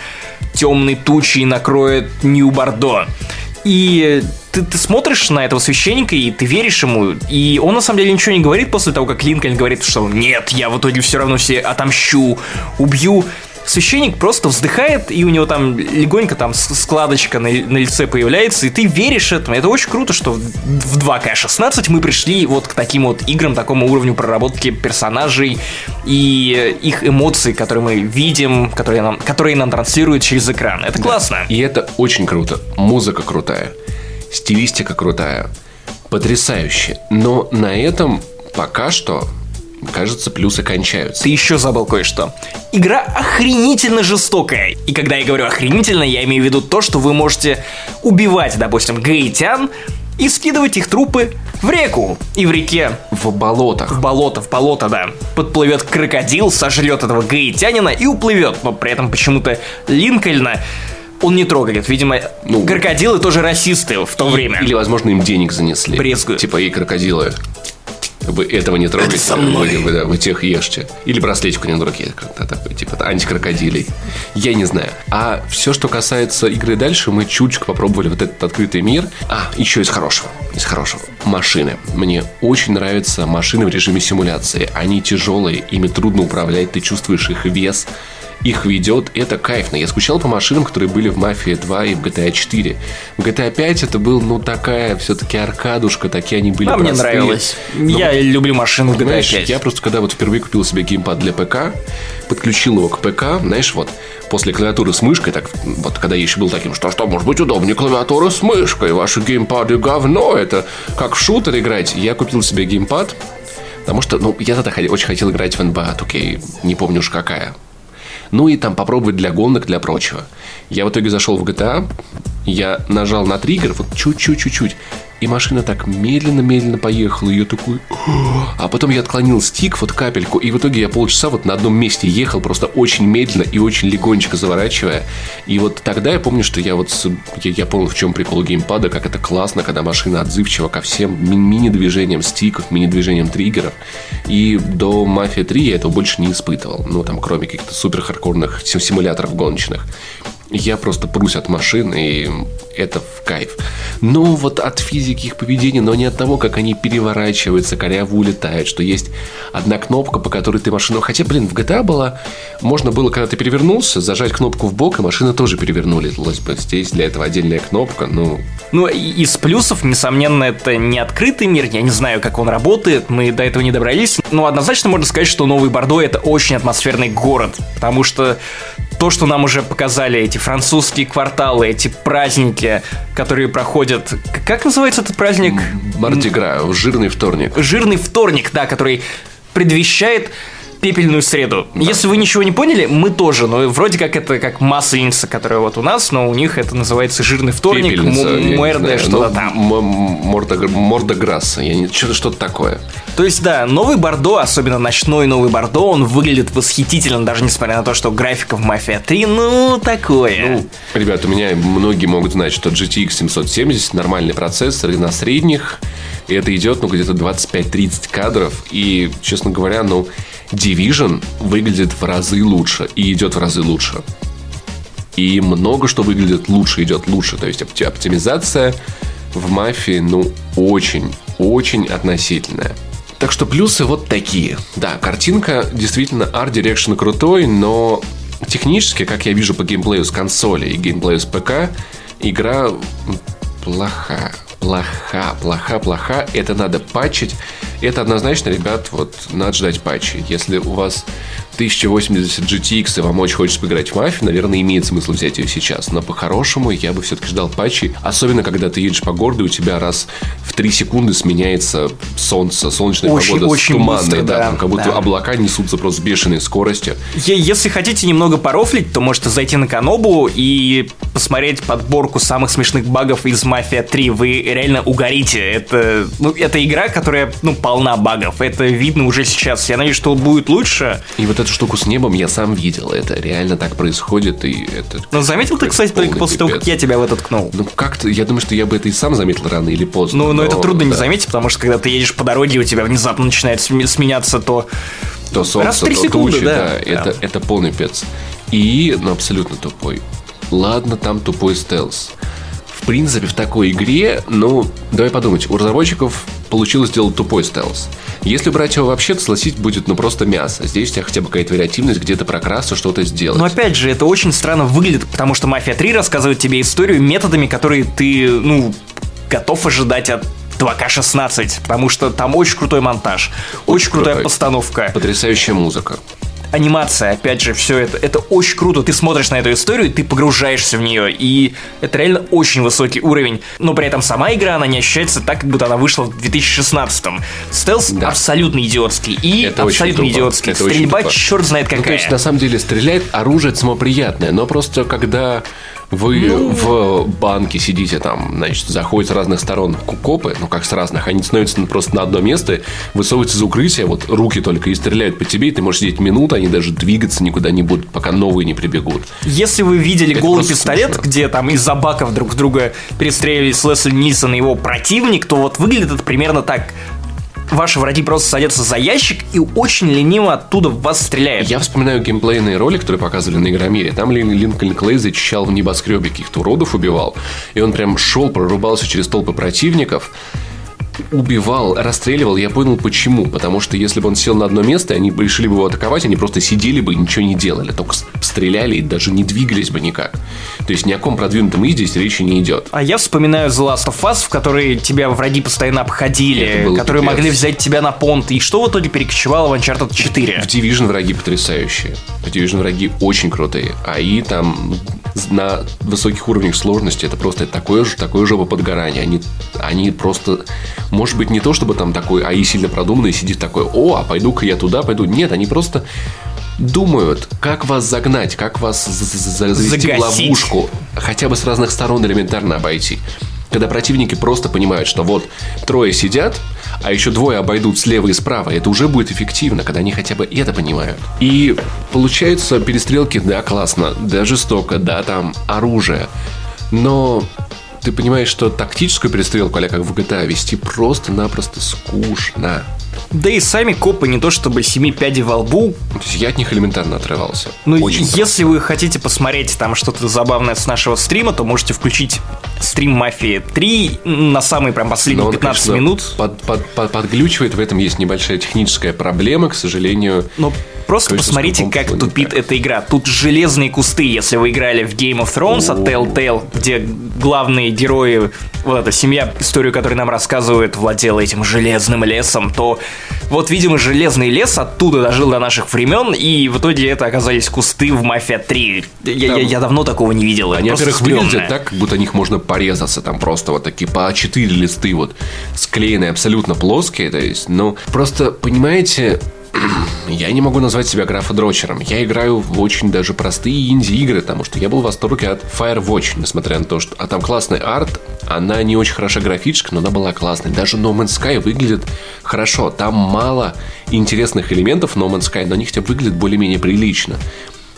темной тучей накроет Нью-Бордо. И ты, ты смотришь на этого священника, и ты веришь ему, и он на самом деле ничего не говорит после того, как Линкольн говорит, что нет, я в итоге все равно все отомщу, убью. Священник просто вздыхает, и у него там легонько там складочка на, на лице появляется, и ты веришь этому. Это очень круто, что в 2К16 мы пришли вот к таким вот играм, такому уровню проработки персонажей и их эмоций, которые мы видим, которые нам, которые нам транслируют через экран. Это классно. И это очень круто. Музыка крутая, стилистика крутая, потрясающе. Но на этом пока что, кажется, плюсы кончаются. Ты еще забыл кое-что. Игра охренительно жестокая. И когда я говорю охренительно, я имею в виду то, что вы можете убивать, допустим, гаитян и скидывать их трупы в реку. И в реке В болотах. в болото, в болото, да. Подплывет крокодил, сожрет этого гаитянина и уплывет. Но при этом почему-то Линкольна он не трогает. Видимо, Ну, крокодилы тоже расисты в то время. Или, возможно, им денег занесли. Брезгуют. Типа, и крокодилы. Вы этого не трогайте, со мной. Вы, да, вы тех ешьте. Или браслетик у руке, как-то такой, типа антикрокодилей. Я не знаю. А все, что касается игры дальше, мы чуточку попробовали вот этот открытый мир. А, еще из хорошего. Из хорошего. Машины. Мне очень нравятся машины в режиме симуляции. Они тяжелые, ими трудно управлять, ты чувствуешь их вес их ведет, это кайфно. Я скучал по машинам, которые были в Мафии 2 и в GTA 4. В GTA 5 это был, ну, такая все-таки аркадушка, такие они были А мне простые. нравилось. Но Я люблю машину в GTA знаешь, 5. я просто когда вот впервые купил себе геймпад для ПК, подключил его к ПК, знаешь, вот после клавиатуры с мышкой, так вот когда я еще был таким, что что, может быть удобнее клавиатура с мышкой, ваши геймпады говно, это как в шутер играть. Я купил себе геймпад, потому что, ну, я тогда очень хотел играть в NBA 2K, не помню уж какая. Ну и там попробовать для гонок, для прочего. Я в итоге зашел в GTA, я нажал на триггер, вот чуть-чуть-чуть-чуть, и машина так медленно-медленно поехала, и я такой... А потом я отклонил стик, вот капельку, и в итоге я полчаса вот на одном месте ехал, просто очень медленно и очень легонечко заворачивая. И вот тогда я помню, что я вот... Я, я понял, в чем прикол геймпада, как это классно, когда машина отзывчива ко всем ми- мини-движениям стиков, мини-движениям триггеров. И до Мафия 3 я этого больше не испытывал. Ну, там, кроме каких-то супер хардкорных сим- симуляторов гоночных. Я просто прусь от машин, и это в кайф. Но вот от физики их поведения, но не от того, как они переворачиваются, коряво улетают, что есть одна кнопка, по которой ты машину... Хотя, блин, в GTA было... Можно было, когда ты перевернулся, зажать кнопку в бок, и машина тоже перевернулась бы. Здесь для этого отдельная кнопка, ну... Ну, из плюсов, несомненно, это не открытый мир, я не знаю, как он работает, мы до этого не добрались, но однозначно можно сказать, что Новый Бордо это очень атмосферный город, потому что то, что нам уже показали, эти французские кварталы, эти праздники, которые проходят... Как называется этот праздник? Мартигра, жирный вторник. Жирный вторник, да, который предвещает пепельную среду. Если вы ничего не поняли, мы тоже, но вроде как это как масленица, которая вот у нас, но у них это называется жирный вторник, муэрде, что-то ну, там. морда, морда Грасса, я не, что-то, что-то такое. То есть, да, новый Бордо, особенно ночной новый Бордо, он выглядит восхитительно, даже несмотря на то, что графика в Мафия 3, ну, такое. Ну, ребят, у меня многие могут знать, что GTX 770 нормальный процессор и на средних. И это идет, ну, где-то 25-30 кадров. И, честно говоря, ну, Division выглядит в разы лучше. И идет в разы лучше. И много что выглядит лучше, идет лучше. То есть опти- оптимизация в мафии, ну, очень, очень относительная. Так что плюсы вот такие. Да, картинка действительно Art Direction крутой, но технически, как я вижу по геймплею с консоли и геймплею с ПК, игра плохая. Плоха, плоха, плоха. Это надо патчить. Это однозначно, ребят, вот надо ждать патчи. Если у вас 1080 GTX и вам очень хочется поиграть в мафию, наверное, имеет смысл взять ее сейчас. Но по-хорошему я бы все-таки ждал патчи. Особенно, когда ты едешь по городу, у тебя раз в 3 секунды сменяется солнце, солнечная Очень- погода очень с туманной, быстро, да, да, там как будто да. облака несутся просто с бешеной скоростью. Если хотите немного порофлить, то можете зайти на Канобу и посмотреть подборку самых смешных багов из Мафия 3. Вы реально угорите. Это, ну, это игра, которая ну, полна багов. Это видно уже сейчас. Я надеюсь, что будет лучше. И вот эту штуку с небом я сам видел. Это реально так происходит, и это... Но заметил ты, кстати, только после того, как я тебя в это ткнул. Ну, как-то, я думаю, что я бы это и сам заметил рано или поздно. Ну, но это трудно не да, заметить, потому что когда ты едешь по дороге, у тебя внезапно начинает сме- сменяться то... То солнце, Раз в три то секунды, тучи, да. да, Да. Это, это полный пец. И, ну, абсолютно тупой. Ладно, там тупой стелс. В принципе, в такой игре, ну, давай подумать, у разработчиков получилось сделать тупой стелс. Если брать его вообще, то слосить будет, ну, просто мясо. Здесь у тебя хотя бы какая-то вариативность, где-то прокрасться, что-то сделать. Но опять же, это очень странно выглядит, потому что Мафия 3 рассказывает тебе историю методами, которые ты, ну, готов ожидать от 2К16, потому что там очень крутой монтаж, очень, крутая крутой. постановка, Потрясающая музыка. Анимация, опять же, все это, это очень круто. Ты смотришь на эту историю, ты погружаешься в нее, и это реально очень высокий уровень. Но при этом сама игра, она не ощущается так, как будто она вышла в 2016-м. Стелс Да. абсолютно идиотский, и Это абсолютно идиотский. Это Стрельба черт знает какая. Ну, то есть, на самом деле, стреляет оружие само приятное, но просто когда вы Ну. в банке сидите там, значит, заходят с разных сторон копы, ну как с разных, они становятся просто на одно место, высовываются из укрытия, вот руки только и стреляют по тебе, и ты можешь сидеть минуту, они даже двигаться никуда не будут, пока новые не прибегут. Если вы видели Это голый пистолет, скучно. где там из-за баков друг друга перестреливались Лесли Нильсон и его противник, то вот выглядит это примерно так. Ваши враги просто садятся за ящик и очень лениво оттуда в вас стреляют. Я вспоминаю геймплейные ролики, которые показывали на Игромире. Там Лин- Линкольн Клей зачищал в небоскребе каких-то уродов, убивал. И он прям шел, прорубался через толпы противников, убивал, расстреливал. Я понял, почему. Потому что если бы он сел на одно место, они бы решили бы его атаковать, они просто сидели бы и ничего не делали. Только стреляли и даже не двигались бы никак. То есть ни о ком продвинутом и здесь речи не идет. А я вспоминаю The Last of Us, в которой тебя враги постоянно обходили, которые пипец. могли взять тебя на понт. И что в итоге перекочевало в Uncharted 4? В Division враги потрясающие. В Division враги очень крутые. А и там на высоких уровнях сложности это просто такое же, такое же подгорание. Они, они просто, может быть, не то, чтобы там такой АИ сильно продуманный, сидит такой, о, а пойду-ка я туда, пойду. Нет, они просто думают, как вас загнать, как вас завести в Загасить. ловушку, хотя бы с разных сторон элементарно обойти. Когда противники просто понимают, что вот трое сидят, а еще двое обойдут слева и справа, это уже будет эффективно, когда они хотя бы это понимают. И получаются перестрелки, да, классно, да, жестоко, да, там оружие. Но ты понимаешь, что тактическую перестрелку, а как в GTA, вести просто-напросто скучно. Да и сами копы не то чтобы семи пядей во лбу, То есть я от них элементарно отрывался. Ну, Очень если вы хотите посмотреть там что-то забавное с нашего стрима, то можете включить стрим Мафии 3 на самые прям последние он, 15 конечно, минут. Под, под- под- подглючивает, в этом есть небольшая техническая проблема, к сожалению. Но просто посмотрите, как тупит эта игра. Тут железные кусты, если вы играли в Game of Thrones от Telltale, где главные герои, вот эта семья, историю, которую нам рассказывают, владела этим железным лесом, то вот, видимо, железный лес оттуда дожил до наших времен, и в итоге это оказались кусты в Мафия 3. Я, я- Там- я давно такого не видел. Они, во-первых, выглядят так, как будто о них можно порезаться. Там просто вот такие по 4 листы вот склеенные, абсолютно плоские. То есть, ну, просто, понимаете, я не могу назвать себя графодрочером. Я играю в очень даже простые инди-игры, потому что я был в восторге от Firewatch, несмотря на то, что... А там классный арт, она не очень хороша графически, но она была классной. Даже No Man's Sky выглядит хорошо. Там мало интересных элементов No Man's Sky, но они хотя бы выглядят более-менее прилично.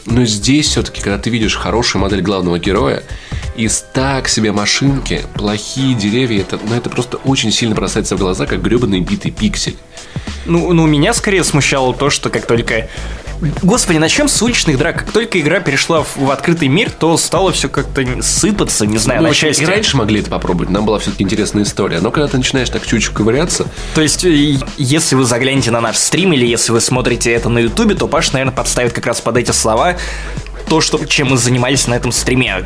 Но здесь все-таки, когда ты видишь хорошую модель главного героя, и так себе машинки, плохие деревья, это, ну, это просто очень сильно бросается в глаза, как гребаный битый пиксель. Ну, ну, меня скорее смущало то, что как только... Господи, начнем с уличных драк. Как только игра перешла в, в открытый мир, то стало все как-то сыпаться, не знаю, Ну, на части. и раньше могли это попробовать, нам была все-таки интересная история. Но когда ты начинаешь так чуть-чуть ковыряться, То есть, э, если вы заглянете на наш стрим или если вы смотрите это на ютубе, то Паш, наверное, подставит как раз под эти слова то, что, чем мы занимались на этом стриме.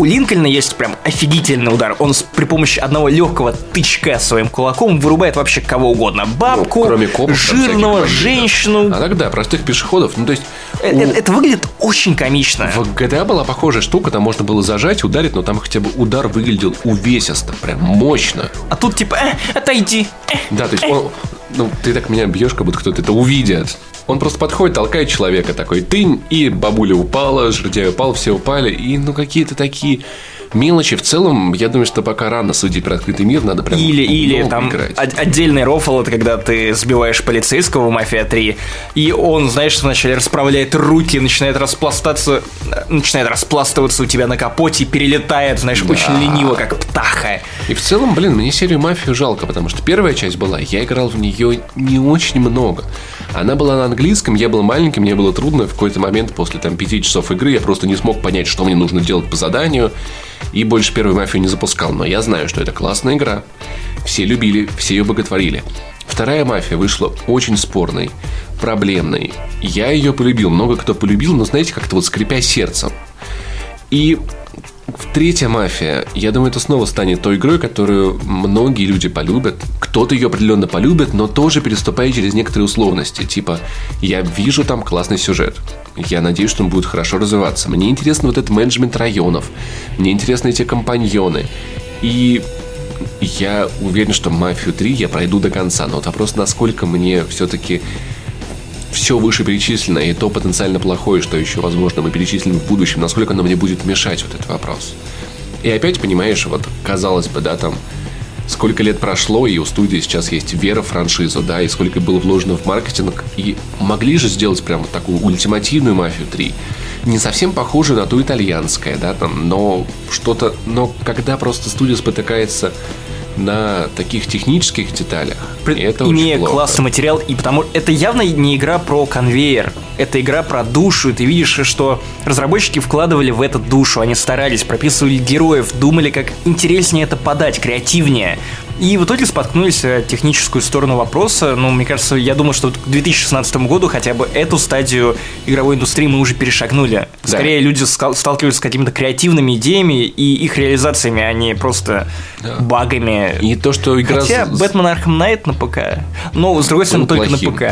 Ну, У Линкольна есть прям офигительный удар. Он с- при помощи одного легкого тычка своим кулаком вырубает вообще кого угодно. Бабку, Ну, кроме копов, жирного, женщину. А тогда простых пешеходов, ну то есть Э- у- э- Это выглядит очень комично. в GTA была похожая штука, там можно было зажать, ударить, но там хотя бы удар выглядел увесисто, прям мощно. А тут типа, э, отойди. э. Да, то есть он, ну, ты так меня бьешь, как будто кто-то это увидит. Он просто подходит, толкает человека такой, тынь, и бабуля упала, жердяй упал, все упали, и ну какие-то такие мелочи. В целом, я думаю, что пока рано судить про открытый мир, надо прям Или, или там играть. от- отдельный рофл, это когда ты сбиваешь полицейского в Мафия 3, и он, знаешь, вначале расправляет руки, начинает распластаться, начинает распластываться у тебя на капоте перелетает, знаешь, очень лениво, как птаха. И в целом, блин, мне серию «Мафию» жалко, потому что первая часть была, я играл в нее не очень много. Она была на английском, я был маленьким, мне было трудно. В какой-то момент после там пяти часов игры я просто не смог понять, что мне нужно делать по заданию. И больше первую «Мафию» не запускал. Но я знаю, что это классная игра. Все любили, все ее боготворили. Вторая «Мафия» вышла очень спорной, проблемной. Я ее полюбил, много кто полюбил, но знаете, как-то вот скрипя сердцем. И третья мафия, я думаю, это снова станет той игрой, которую многие люди полюбят. Кто-то ее определенно полюбит, но тоже переступая через некоторые условности. Типа, я вижу там классный сюжет. Я надеюсь, что он будет хорошо развиваться. Мне интересно вот этот менеджмент районов. Мне интересны эти компаньоны. И я уверен, что «Мафию 3» я пройду до конца. Но вот вопрос, насколько мне все-таки все вышеперечисленное и то потенциально плохое, что еще, возможно, мы перечислим в будущем, насколько оно мне будет мешать, вот этот вопрос. И опять, понимаешь, вот, казалось бы, да, там, сколько лет прошло, и у студии сейчас есть вера в франшизу, да, и сколько было вложено в маркетинг, и могли же сделать прям вот такую ультимативную «Мафию 3», не совсем похожую на ту итальянское, да, там, но что-то, но когда просто студия спотыкается на таких технических деталях, это имея очень плохо. классный материал, и потому это явно не игра про конвейер, это игра про душу, и ты видишь, что разработчики вкладывали в это душу, они старались, прописывали героев, думали, как интереснее это подать, креативнее. И в итоге споткнулись о техническую сторону вопроса. Ну, мне кажется, я думаю, что к 2016 году хотя бы эту стадию игровой индустрии мы уже перешагнули. Скорее, люди сталкиваются с какими-то креативными идеями и их реализациями, а не просто багами. И то, что игра... Хотя Бэтмен Arkham Knight на ПК. Но, с другой стороны, только плохим. на ПК.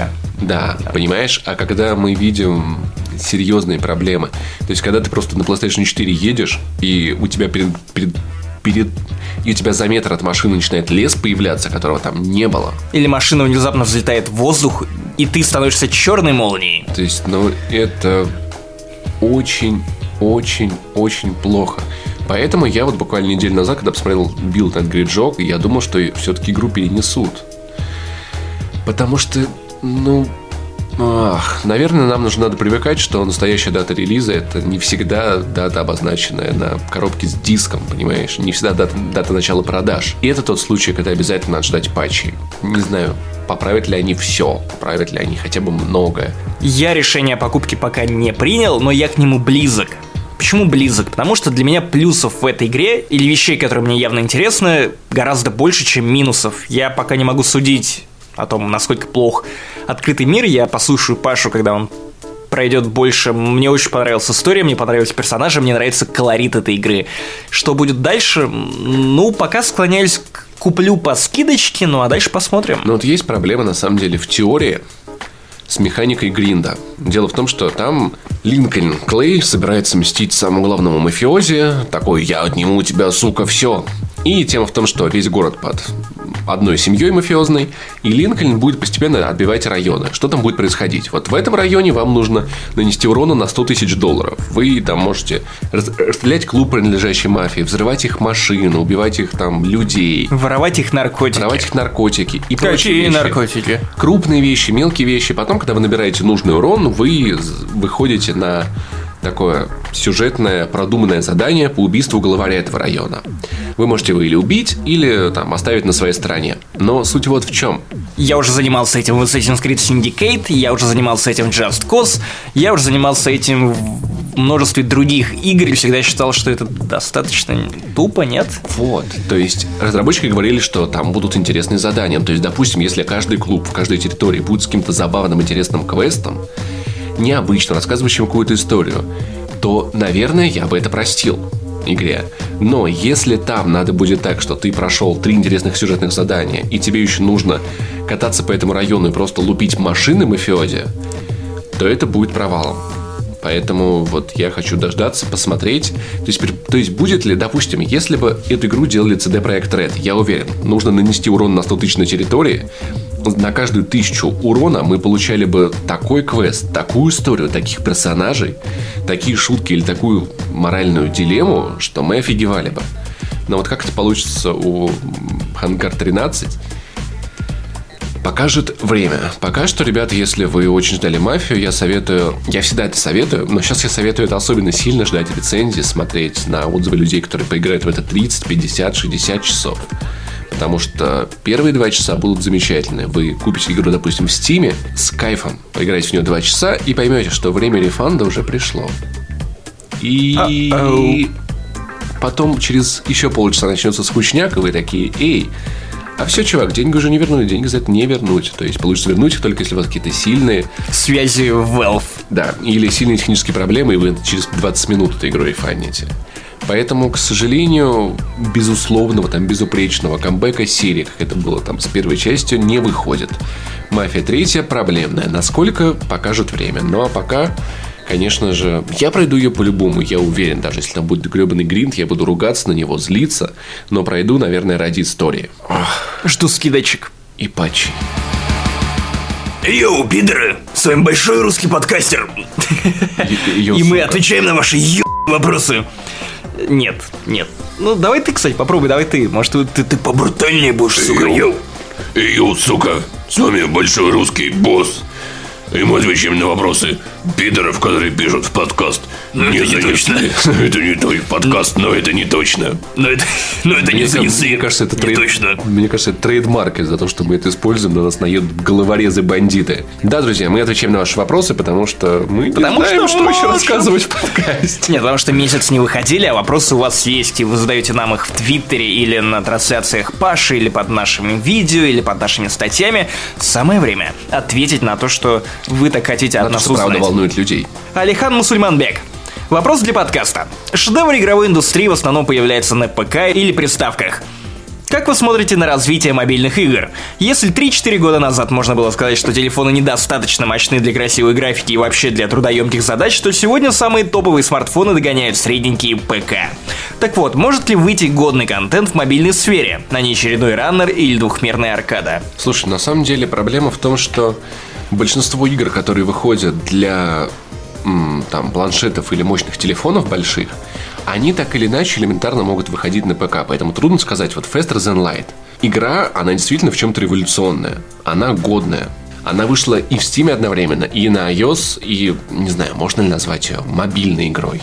Да, понимаешь? А когда мы видим серьезные проблемы, то есть когда ты просто на PlayStation 4 едешь, и у тебя перед, перед, перед- и у тебя за метр от машины начинает лес появляться, которого там не было. Или машина внезапно взлетает в воздух, и ты становишься черной молнией. То есть, ну, это очень, очень, очень плохо. Поэтому я вот буквально неделю назад, когда посмотрел билд от Гриджок, я думал, что все-таки игру перенесут. Потому что, ну, ах, наверное, нам нужно надо привыкать, что настоящая дата релиза это не всегда дата, обозначенная на коробке с диском, понимаешь? Не всегда дата, дата начала продаж. И это тот случай, когда обязательно надо ждать патчей. Не знаю, поправят ли они все, поправят ли они хотя бы многое. Я решение о покупке пока не принял, но я к нему близок. Почему близок? Потому что для меня плюсов в этой игре или вещей, которые мне явно интересны, гораздо больше, чем минусов. Я пока не могу судить о том, насколько плох открытый мир. Я послушаю Пашу, когда он пройдет больше. Мне очень понравилась история, мне понравились персонажи, мне нравится колорит этой игры. Что будет дальше? Ну, пока склоняюсь к куплю по скидочке, ну а дальше посмотрим. Но вот есть проблема, на самом деле, в теории с механикой гринда. Дело в том, что там Линкольн Клей собирается мстить самому главному мафиози. Такой, я отниму у тебя, сука, все. И тема в том, что весь город под одной семьей мафиозной, и Линкольн будет постепенно отбивать районы. Что там будет происходить? Вот в этом районе вам нужно нанести урона на 100 тысяч долларов. Вы там можете рас- расстрелять клуб, принадлежащий мафии, взрывать их машину, убивать их там людей, Воровать их наркотики. воровать их наркотики и прочие Какие вещи. наркотики? Крупные вещи, мелкие вещи. Потом, когда вы набираете нужный урон, вы выходите на такое сюжетное, продуманное задание по убийству главаря этого района. Вы можете его или убить, или там оставить на своей стороне. Но суть вот в чем. Я уже занимался этим в Assassin's Creed Syndicate, я уже занимался этим в Just Cause, я уже занимался этим в множестве других игр и всегда считал, что это достаточно тупо, нет? Вот. То есть разработчики говорили, что там будут интересные задания. То есть, допустим, если каждый клуб в каждой территории будет с каким-то забавным, интересным квестом, необычно, рассказывающим какую-то историю, то, наверное, я бы это простил. игре. Но если там надо будет так, что ты прошел три интересных сюжетных задания, и тебе еще нужно кататься по этому району и просто лупить машины мафиози, то это будет провалом. Поэтому вот я хочу дождаться, посмотреть. То есть, то есть будет ли, допустим, если бы эту игру делали CD Projekt Red, я уверен, нужно нанести урон на 100 тысяч на территории, на каждую тысячу урона мы получали бы такой квест, такую историю, таких персонажей, такие шутки или такую моральную дилемму, что мы офигевали бы. Но вот как это получится у Хангар 13, Покажет время. Пока что, ребята, если вы очень ждали мафию, я советую, я всегда это советую, но сейчас я советую это особенно сильно ждать рецензии, смотреть на отзывы людей, которые поиграют в это 30, 50, 60 часов. Потому что первые два часа будут замечательные. Вы купите игру, допустим, в Стиме с кайфом, поиграете в нее два часа и поймете, что время рефанда уже пришло. И потом через еще полчаса начнется скучняк, и вы такие, эй, а все, чувак, деньги уже не вернули, деньги за это не вернуть. То есть получится вернуть их только если у вас какие-то сильные, Связи Valve. да, или сильные технические проблемы, и вы через 20 минут эту игру рефаните. Поэтому, к сожалению, безусловного, там, безупречного камбэка серии, как это было там с первой частью, не выходит. Мафия третья проблемная. Насколько покажет время. Ну а пока, конечно же, я пройду ее по-любому, я уверен. Даже если там будет гребаный гринд, я буду ругаться на него, злиться. Но пройду, наверное, ради истории. Ах, Жду скидочек. и патчи. Йоу, пидоры! С вами большой русский подкастер. И- мы отвечаем на ваши ё вопросы. Нет, нет. Ну, давай ты, кстати, попробуй, давай ты. Может, ты, ты, побрутальнее будешь, сука, йоу. Йоу, сука, с вами большой русский босс. И мы отвечаем на вопросы пидоров, которые пишут в подкаст. Ну, это не точно. Это не твой подкаст, но это не точно. Но это, но это не Мне, занесы. мне кажется, это не трейд... точно. Мне кажется, это trademark из-за того, что мы это используем, на нас наедут головорезы бандиты. Да, друзья, мы отвечаем на ваши вопросы, потому что мы Потому не знаем, что что, еще рассказывать в подкасте. Нет, потому что месяц не выходили, а вопросы у вас есть, и вы задаете нам их в Твиттере или на трансляциях Паши, или под нашими видео, или под нашими статьями. Самое время ответить на то, что вы так хотите от Это нас узнать. Волнует людей. Алихан Мусульманбек. Вопрос для подкаста. Шедевр игровой индустрии в основном появляется на ПК или приставках. Как вы смотрите на развитие мобильных игр? Если 3-4 года назад можно было сказать, что телефоны недостаточно мощны для красивой графики и вообще для трудоемких задач, то сегодня самые топовые смартфоны догоняют средненькие ПК. Так вот, может ли выйти годный контент в мобильной сфере, а не очередной раннер или двухмерная аркада? Слушай, на самом деле проблема в том, что большинство игр, которые выходят для там, планшетов или мощных телефонов больших, они так или иначе элементарно могут выходить на ПК. Поэтому трудно сказать, вот Faster Than Light. Игра, она действительно в чем-то революционная. Она годная. Она вышла и в Steam одновременно, и на iOS, и, не знаю, можно ли назвать ее мобильной игрой.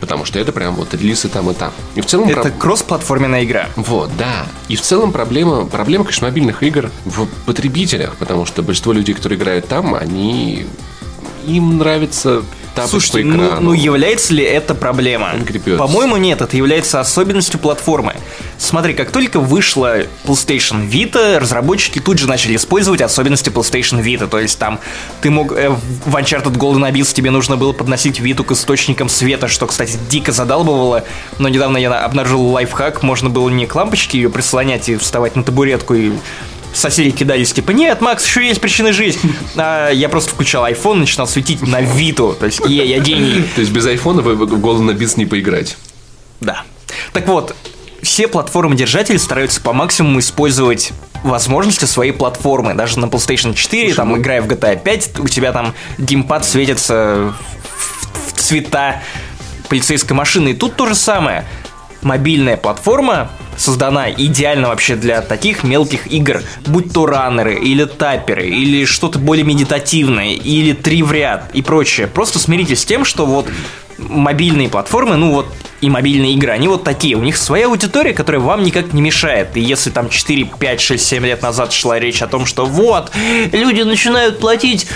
Потому что это прям вот релизы там и там. И в целом... Это проб- кроссплатформенная игра. вот, да. И в целом проблема, проблема, конечно, мобильных игр в потребителях, потому что большинство людей, которые играют там, они им нравится тапать Слушайте, ну, ну является ли это проблема? По-моему, нет, это является особенностью платформы. Смотри, как только вышла PlayStation Vita, разработчики тут же начали использовать особенности PlayStation Vita. То есть там ты мог э, в Uncharted Golden Abyss тебе нужно было подносить Виту к источникам света, что, кстати, дико задалбывало. Но недавно я обнаружил лайфхак, можно было не к лампочке ее прислонять и вставать на табуретку и Соседи кидались, типа, нет, Макс, еще есть причины жить. А я просто включал iPhone, начинал светить на Виту. То есть, е, я гений. То есть без айфона вы в Golden Abyss не поиграть. Да. Так вот, все платформы-держатели стараются по максимуму использовать возможности своей платформы. Даже на PlayStation 4, там, играя в GTA 5, у тебя там геймпад светится в, в цвета полицейской машины. И тут то же самое. Мобильная платформа создана идеально вообще для таких мелких игр, будь то раннеры, или тапперы, или что-то более медитативное, или три в ряд и прочее. Просто смиритесь с тем, что вот мобильные платформы, ну вот и мобильные игры, они вот такие. У них своя аудитория, которая вам никак не мешает. И если там 4, 5, 6, 7 лет назад шла речь о том, что вот, люди начинают платить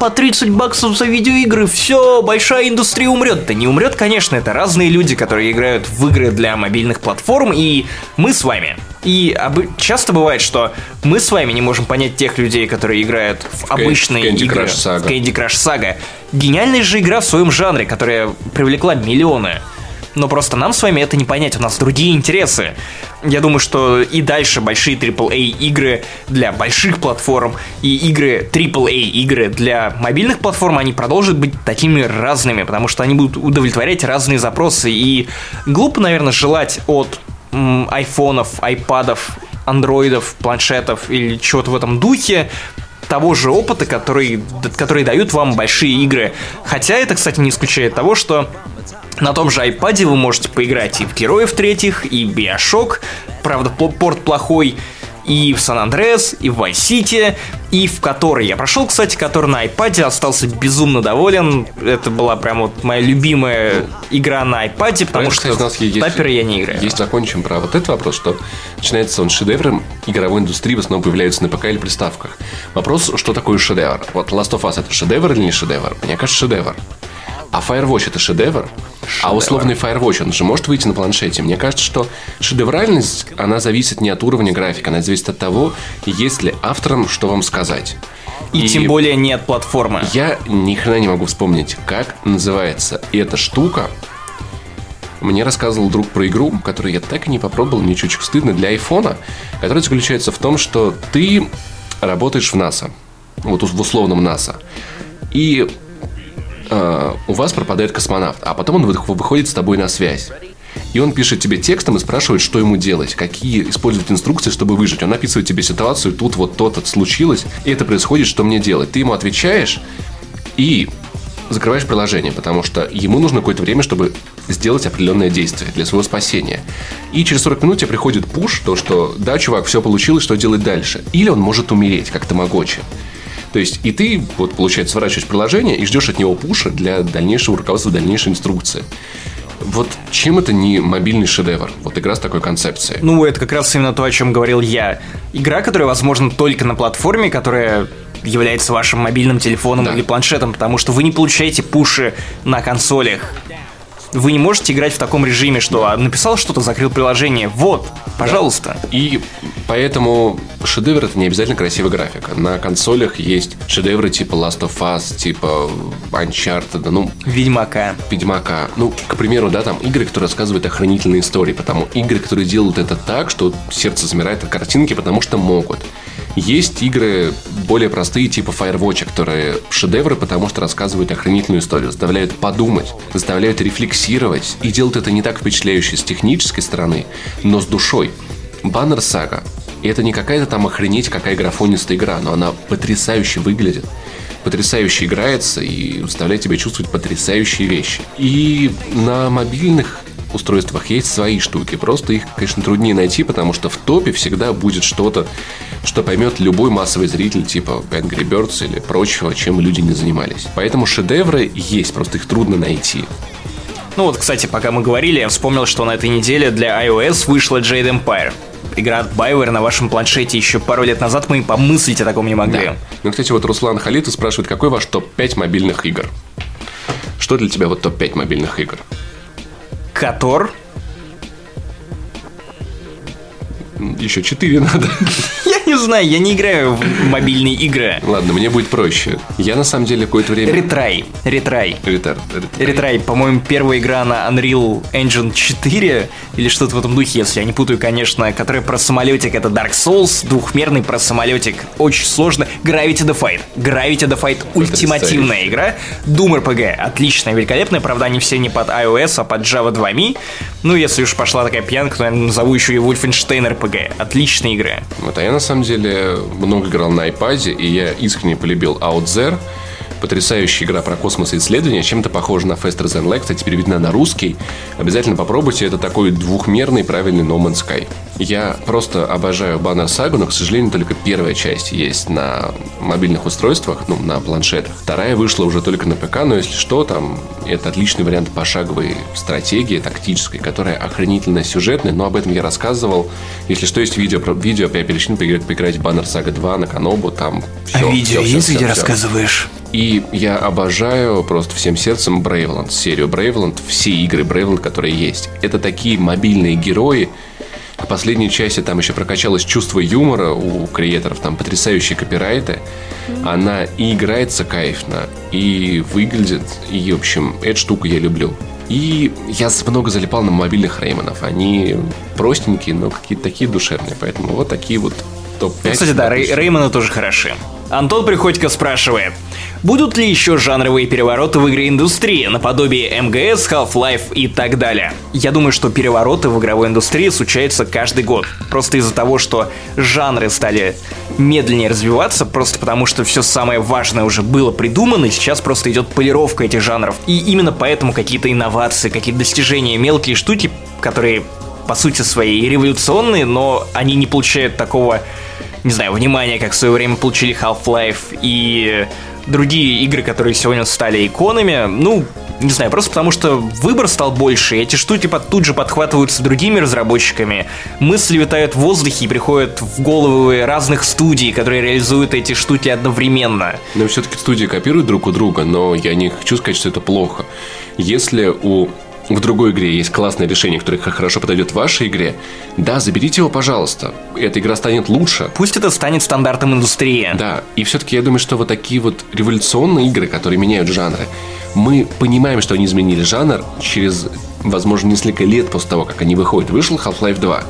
по 30 баксов за видеоигры, все, большая индустрия умрет. Да не умрет, конечно, это разные люди, которые играют в игры для мобильных платформ, и мы с вами. И обы- часто бывает, что мы с вами не можем понять тех людей, которые играют в обычные Candy игры. Crush Saga. В Candy Crush Saga. Гениальная же игра в своем жанре, которая привлекла миллионы. Но просто нам с вами это не понять, у нас другие интересы. Я думаю, что и дальше большие AAA игры для больших платформ и игры AAA игры для мобильных платформ, они продолжат быть такими разными, потому что они будут удовлетворять разные запросы. И глупо, наверное, желать от айфонов, айпадов, андроидов, планшетов или чего-то в этом духе того же опыта, который, который дают вам большие игры. Хотя это, кстати, не исключает того, что на том же iPad вы можете поиграть и в Героев третьих, и в Bioshock, правда, порт плохой, и в Сан Андреас, и в City, и в который я прошел, кстати, который на iPad остался безумно доволен. Это была прям вот моя любимая игра на iPad, потому Правильно, что в таперы я не играю. Есть закончим про вот этот вопрос, что начинается он шедевром игровой индустрии, в основном появляются на ПК или приставках. Вопрос, что такое шедевр? Вот Last of Us это шедевр или не шедевр? Мне кажется, шедевр. А Firewatch это шедевр? А условный Firewatch, он же может выйти на планшете. Мне кажется, что шедевральность, она зависит не от уровня графика, она зависит от того, есть ли авторам что вам сказать. И, тем более не от платформы. Я ни хрена не могу вспомнить, как называется эта штука. Мне рассказывал друг про игру, которую я так и не попробовал, мне чуть-чуть стыдно, для айфона, которая заключается в том, что ты работаешь в НАСА, вот в условном НАСА, и э, у вас пропадает космонавт, а потом он вы- выходит с тобой на связь. И он пишет тебе текстом и спрашивает, что ему делать, какие использовать инструкции, чтобы выжить. Он описывает тебе ситуацию, тут вот то-то случилось, и это происходит, что мне делать. Ты ему отвечаешь и закрываешь приложение, потому что ему нужно какое-то время, чтобы сделать определенное действие для своего спасения. И через 40 минут тебе приходит пуш, то, что да, чувак, все получилось, что делать дальше. Или он может умереть, как тамагочи. То есть, и ты, вот, получается, сворачиваешь приложение и ждешь от него пуша для дальнейшего руководства, дальнейшей инструкции. Вот чем это не мобильный шедевр? Вот игра с такой концепцией. Ну, это как раз именно то, о чем говорил я. Игра, которая возможна только на платформе, которая является вашим мобильным телефоном Да. или планшетом, потому что вы не получаете пуши на консолях. Вы не можете играть в таком режиме, что а, написал что-то, закрыл приложение. Вот, пожалуйста. И поэтому шедевр это не обязательно красивая графика. На консолях есть шедевры типа Last of Us, типа Uncharted, ну, Ведьмака. Ведьмака. Ну, к примеру, да, там игры, которые рассказывают охранительные истории, потому игры, которые делают это так, что сердце замирает от картинки, потому что могут. Есть игры более простые, типа Firewatch, которые шедевры, потому что рассказывают охранительную историю, заставляют подумать, заставляют рефлексировать и делают это не так впечатляюще с технической стороны, но с душой. Баннер Сага. И это не какая-то там охренеть, какая графонистая игра, но она потрясающе выглядит потрясающе играется и заставляет тебя чувствовать потрясающие вещи. И на мобильных устройствах есть свои штуки. Просто их, конечно, труднее найти, потому что в топе всегда будет что-то, что поймет любой массовый зритель, типа Angry Birds или прочего, чем люди не занимались. Поэтому шедевры есть, просто их трудно найти. Ну вот, кстати, пока мы говорили, я вспомнил, что на этой неделе для iOS вышла Jade Empire. Игра от BioWare на вашем планшете еще пару лет назад мы и помыслить о таком не могли. Да. Ну, кстати, вот Руслан Халитов спрашивает, какой ваш топ-5 мобильных игр? Что для тебя вот топ-5 мобильных игр? Котор. Еще 4 надо. Я не знаю, я не играю в мобильные игры. Ладно, мне будет проще. Я на самом деле какое-то время... Ретрай. Ретрай. Ретар. Ретрай, по-моему, первая игра на Unreal Engine 4 или что-то в этом духе, если я не путаю, конечно, которая про самолетик, это Dark Souls, двухмерный про самолетик, очень сложно. Gravity the Fight. Gravity the Fight ультимативная игра. Doom RPG, отличная, великолепная, правда, они все не под iOS, а под Java 2 Me. Ну, если уж пошла такая пьянка, то я назову еще и Wolfenstein RPG. Отличная игра. Вот, а я на самом деле много играл на iPad, и я искренне полюбил Out There. Потрясающая игра про космос и исследования, чем-то похожа на Faster Than Light, кстати, переведена на русский. Обязательно попробуйте, это такой двухмерный правильный No Man's Sky. Я просто обожаю Banner Saga, но, к сожалению, только первая часть есть на мобильных устройствах, ну, на планшетах. Вторая вышла уже только на ПК, но если что, там это отличный вариант пошаговой стратегии тактической, которая охренительно сюжетная, но об этом я рассказывал. Если что, есть видео, про- видео я перечислю поиграть, поиграть в Banner Saga 2 на Канобу, там все, а видео есть, где рассказываешь? И я обожаю просто всем сердцем Брейвланд, серию Брейвланд, все игры Брейвланд, которые есть. Это такие мобильные герои. К последней части там еще прокачалось чувство юмора у креаторов, там потрясающие копирайты. Она и играется кайфно, и выглядит, и, в общем, эту штуку я люблю. И я много залипал на мобильных Реймонов. Они простенькие, но какие-то такие душевные. Поэтому вот такие вот топ-5. Ну, Кстати, да, Рей- Реймоны тоже хороши. Антон Приходько спрашивает, будут ли еще жанровые перевороты в игре индустрии, наподобие МГС, Half-Life и так далее? Я думаю, что перевороты в игровой индустрии случаются каждый год. Просто из-за того, что жанры стали медленнее развиваться, просто потому что все самое важное уже было придумано, и сейчас просто идет полировка этих жанров. И именно поэтому какие-то инновации, какие-то достижения, мелкие штуки, которые по сути своей революционные, но они не получают такого не знаю, внимания, как в свое время получили Half-Life и другие игры, которые сегодня стали иконами. Ну, не знаю, просто потому что выбор стал больше, и эти штуки под, тут же подхватываются другими разработчиками. Мысли витают в воздухе и приходят в головы разных студий, которые реализуют эти штуки одновременно. Но все-таки студии копируют друг у друга, но я не хочу сказать, что это плохо. Если у в другой игре есть классное решение, которое хорошо подойдет вашей игре, да, заберите его, пожалуйста. Эта игра станет лучше. Пусть это станет стандартом индустрии. Да, и все-таки я думаю, что вот такие вот революционные игры, которые меняют жанры, мы понимаем, что они изменили жанр через, возможно, несколько лет после того, как они выходят. Вышел Half-Life 2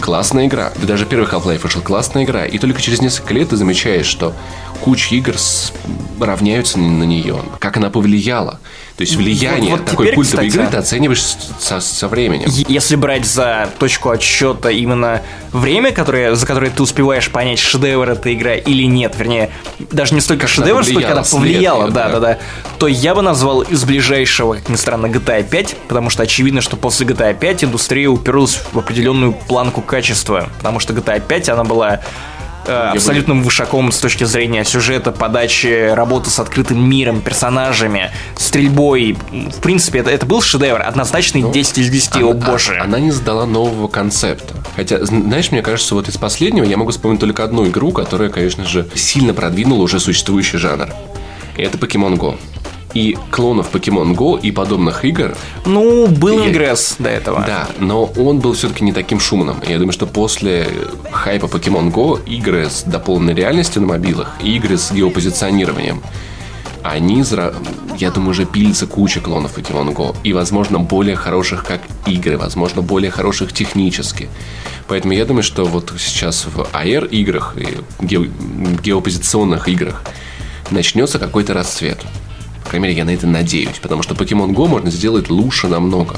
классная игра. Да даже первый Half-Life вышел классная игра. И только через несколько лет ты замечаешь, что куча игр с... равняются на нее. Как она повлияла. То есть влияние Вот- вот такой теперь, культовой кстати, игры ты оцениваешь со, со временем. Если брать за точку отсчета именно время, которое, за которое ты успеваешь понять, шедевр эта игра или нет, вернее, даже не столько шедевр, сколько она повлияла, да, да. да, то я бы назвал из ближайшего, как ни странно, GTA 5, потому что очевидно, что после GTA 5 индустрия уперлась в определенную планку качества, потому что GTA 5, она была абсолютным вышаком с точки зрения сюжета, подачи, работы с открытым миром, персонажами, стрельбой. В принципе, это, это был шедевр, однозначный 10 из 10, о Она- боже. а- Она не сдала нового концепта. Хотя, зн- знаешь, мне кажется, вот из последнего я могу вспомнить только одну игру, которая, конечно же, сильно продвинула уже существующий жанр. И это Pokemon Go. И клонов Pokemon Go и подобных игр Ну, был Я- ингресс до этого. Да, но он был все-таки не таким шумным. Я думаю, что после хайпа Pokemon Go игры с дополненной реальностью на мобилах и игры с геопозиционированием, они, я думаю, уже пилится куча клонов Pokemon Go. И, возможно, более хороших как игры, возможно, более хороших технически. Поэтому я думаю, что вот сейчас в AR-играх и ге- геопозиционных играх начнется какой-то расцвет. По крайней мере, я на это надеюсь, потому что Pokemon Go можно сделать лучше намного.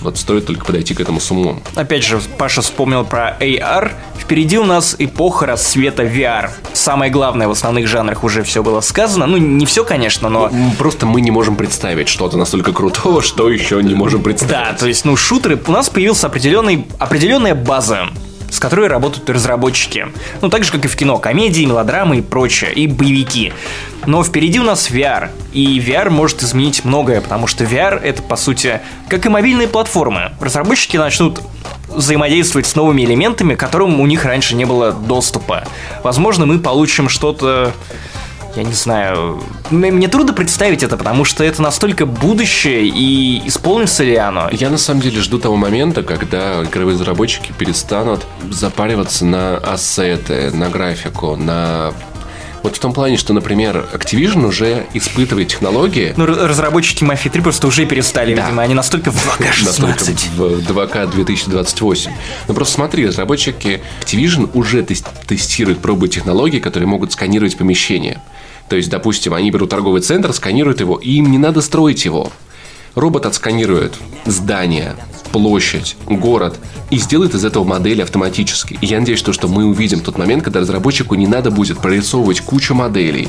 Вот стоит только подойти к этому с умом. Опять же, Паша вспомнил про AR. Впереди у нас эпоха расцвета VR. Самое главное в основных жанрах уже все было сказано. Ну, не все, конечно, но... М, Просто мы не можем представить что-то настолько крутого, что еще не можем представить. Да, то есть, ну, шутеры, у нас появилась определенная база, с которой работают разработчики. Ну, так же, как и в кино, комедии, мелодрамы и прочее, и боевики. Но впереди у нас VR, и VR может изменить многое, потому что VR это, по сути, как и мобильные платформы. Разработчики начнут взаимодействовать с новыми элементами, к которым у них раньше не было доступа. Возможно, мы получим что-то я не знаю. Мне трудно представить это, потому что это настолько будущее, и исполнится ли оно? Я на самом деле жду того момента, когда игровые разработчики перестанут запариваться на ассеты, на графику, на... Вот в том плане, что, например, Activision уже испытывает технологии, Ну, разработчики Mafia 3 просто уже перестали, Да. видимо, они настолько в 2К16. настолько в 2К 2028. Ну просто смотри, разработчики Activision уже тес- тестируют, пробуют технологии, которые могут сканировать помещение. То есть, допустим, они берут торговый центр, сканируют его, и им не надо строить его. Робот отсканирует здание, площадь, город и сделает из этого модель автоматически. И я надеюсь, что, что мы увидим тот момент, когда разработчику не надо будет прорисовывать кучу моделей,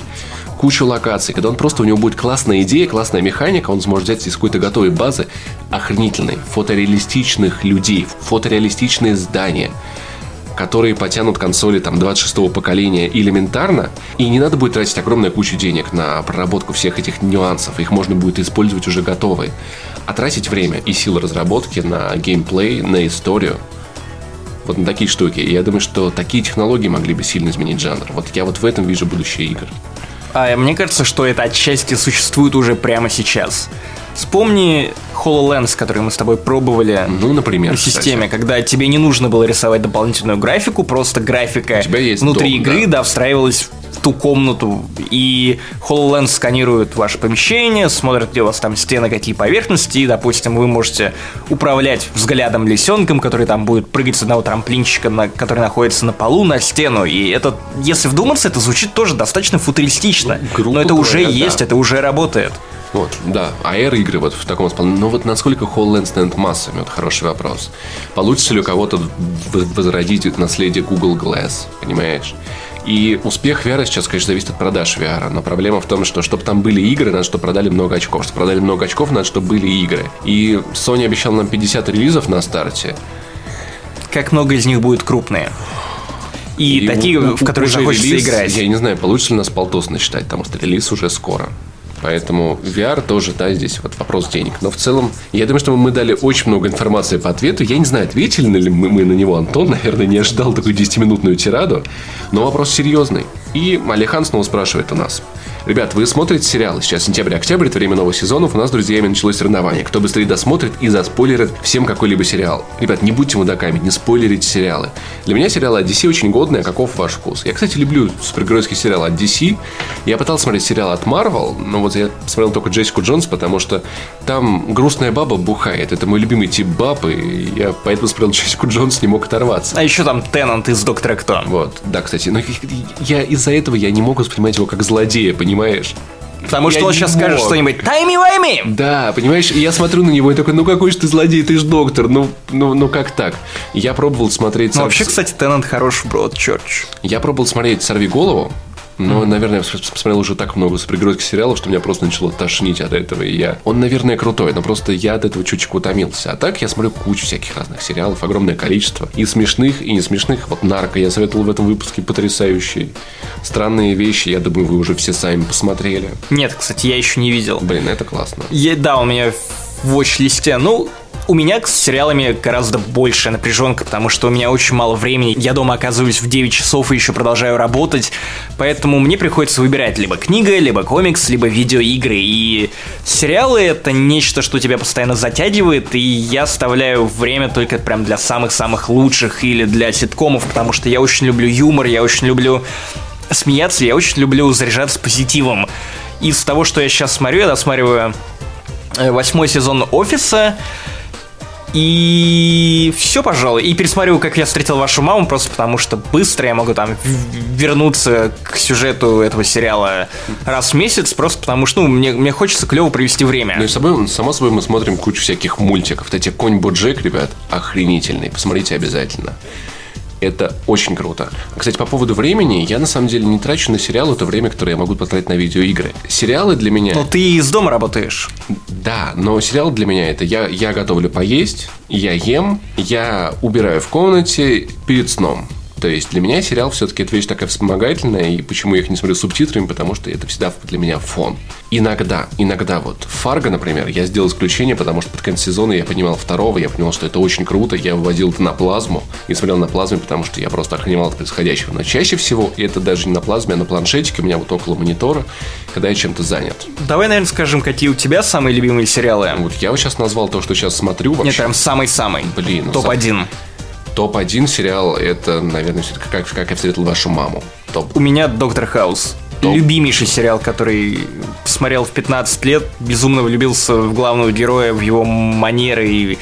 кучу локаций, когда он просто у него будет классная идея, классная механика, он сможет взять из какой-то готовой базы охренительной, фотореалистичных людей, фотореалистичные здания, которые потянут консоли там 26-го поколения элементарно, и не надо будет тратить огромную кучу денег на проработку всех этих нюансов, их можно будет использовать уже готовые, а тратить время и силы разработки на геймплей, на историю, вот на такие штуки. И я думаю, что такие технологии могли бы сильно изменить жанр. Вот я вот в этом вижу будущее игр. А мне кажется, что это отчасти существует уже прямо сейчас. Вспомни HoloLens, который мы с тобой пробовали Ну, например, на кстати. системе, когда тебе не нужно было рисовать дополнительную графику, просто графика У тебя есть внутри дом, игры, да. встраивалась в ту комнату, и HoloLens сканирует ваше помещение, смотрит, где у вас там стены, какие поверхности, и, допустим, вы можете управлять взглядом лисенком, который там будет прыгать с одного трамплинчика, на, который находится на полу, на стену. И это, если вдуматься, это звучит тоже достаточно футуристично. грубо Но это уже говоря, есть, да. это уже работает. Вот, да, AR-игры вот в таком исполнении. Но вот насколько HoloLens станет массами, вот хороший вопрос. Получится ли у кого-то возродить наследие Google Glass, понимаешь? И успех VR сейчас, конечно, зависит от продаж VR. Но проблема в том, что чтобы там были игры, надо, чтобы продали много очков. Чтобы продали много очков, надо, чтобы были игры. И Sony обещал нам 50 релизов на старте. Как много из них будет крупные. И, такие, у- в которые захочется релиз, играть. Я не знаю, получится ли нас полтос насчитать, потому что релиз уже скоро. Поэтому VR тоже, да, здесь вот вопрос денег. Но в целом, я думаю, что мы дали очень много информации по ответу. Я не знаю, ответили ли мы, мы на него. Антон, наверное, не ожидал такую 10-минутную тираду. Но вопрос серьезный. И Алихан снова спрашивает у нас. Ребят, вы смотрите сериалы? Сейчас сентябрь-октябрь, это время новых сезонов. У нас друзьями началось соревнование. Кто быстрее досмотрит и заспойлерит всем какой-либо сериал. Ребят, не будьте мудаками, не спойлерите сериалы. Для меня сериалы от DC очень годные, а каков ваш вкус? Я, кстати, люблю супергеройский сериал от DC. Я пытался смотреть сериал от Marvel, но вот я смотрел только Джессику Джонс, потому что там грустная баба бухает. Это мой любимый тип бабы, и я поэтому смотрел Джессику Джонс, не мог оторваться. А еще там Теннант из Доктора Кто. Вот, да, кстати, но я из-за этого я не мог воспринимать его как злодея, понимаешь? Потому что Я он не сейчас скажет мог. что-нибудь «Тайми-вайми!» Да, понимаешь, и я смотрю на него и такой, ну какой же ты злодей, ты же доктор, ну, ну, ну как так? Я пробовал смотреть... Ну, сам- вообще, кстати, Теннант хорош в Бродчерч. Я пробовал смотреть «Сорви голову», но, наверное, я пос- посмотрел уже так много супергеройских сериалов, что меня просто начало тошнить от этого. И я... Он, наверное, крутой, но просто я от этого чуточку утомился. А так я смотрю кучу всяких разных сериалов, огромное количество. И смешных, и не смешных. Вот «Нарко» я советовал в этом выпуске потрясающий. Странные вещи, я думаю, вы уже все сами посмотрели. Нет, кстати, я еще не видел. Блин, это классно. Е- да, у меня в watch-листе. Ну, у меня с сериалами гораздо большая напряженка, потому что у меня очень мало времени. Я дома оказываюсь в 9 часов и еще продолжаю работать. Поэтому мне приходится выбирать либо книга, либо комикс, либо видеоигры. И сериалы — это нечто, что тебя постоянно затягивает, и я оставляю время только прям для самых-самых лучших или для ситкомов, потому что я очень люблю юмор, я очень люблю смеяться, я очень люблю заряжаться позитивом. Из того, что я сейчас смотрю, я досматриваю э, восьмой сезон «Офиса», и все, пожалуй. И пересмотрю, как я встретил вашу маму, просто потому что быстро я могу там вернуться к сюжету этого сериала раз в месяц, просто потому что ну, мне, мне хочется клево провести время. Ну и собой, само собой мы смотрим кучу всяких мультиков. Кстати, Конь Боджек, ребят, охренительный. Посмотрите обязательно. Это очень круто. Кстати, по поводу времени, я на самом деле не трачу на сериалы то время, которое я могу потратить на видеоигры. Сериалы для меня... Но ты из дома работаешь. Да, но сериал для меня это я, я готовлю поесть, я ем, я убираю в комнате перед сном. То есть для меня сериал все-таки это вещь такая вспомогательная, и почему я их не смотрю субтитрами, потому что это всегда для меня фон. Иногда, иногда вот Фарго, например, я сделал исключение, потому что под конец сезона я понимал второго, я понимал, что это очень круто, я выводил это на плазму и смотрел на плазме, потому что я просто охреневал от происходящего. Но чаще всего, и это даже не на плазме, а на планшетике, у меня вот около монитора, когда я чем-то занят. Давай, наверное, скажем, какие у тебя самые любимые сериалы. Вот я вот сейчас назвал то, что сейчас смотрю вообще. Нет, прям самый-самый. Блин, ну, Топ-1. Топ-1 сериал это, наверное, все-таки как, как я встретил вашу маму. Топ. У меня Доктор Хаус. Топ. Любимейший сериал, который смотрел в 15 лет, безумно влюбился в главного героя, в его манеры и...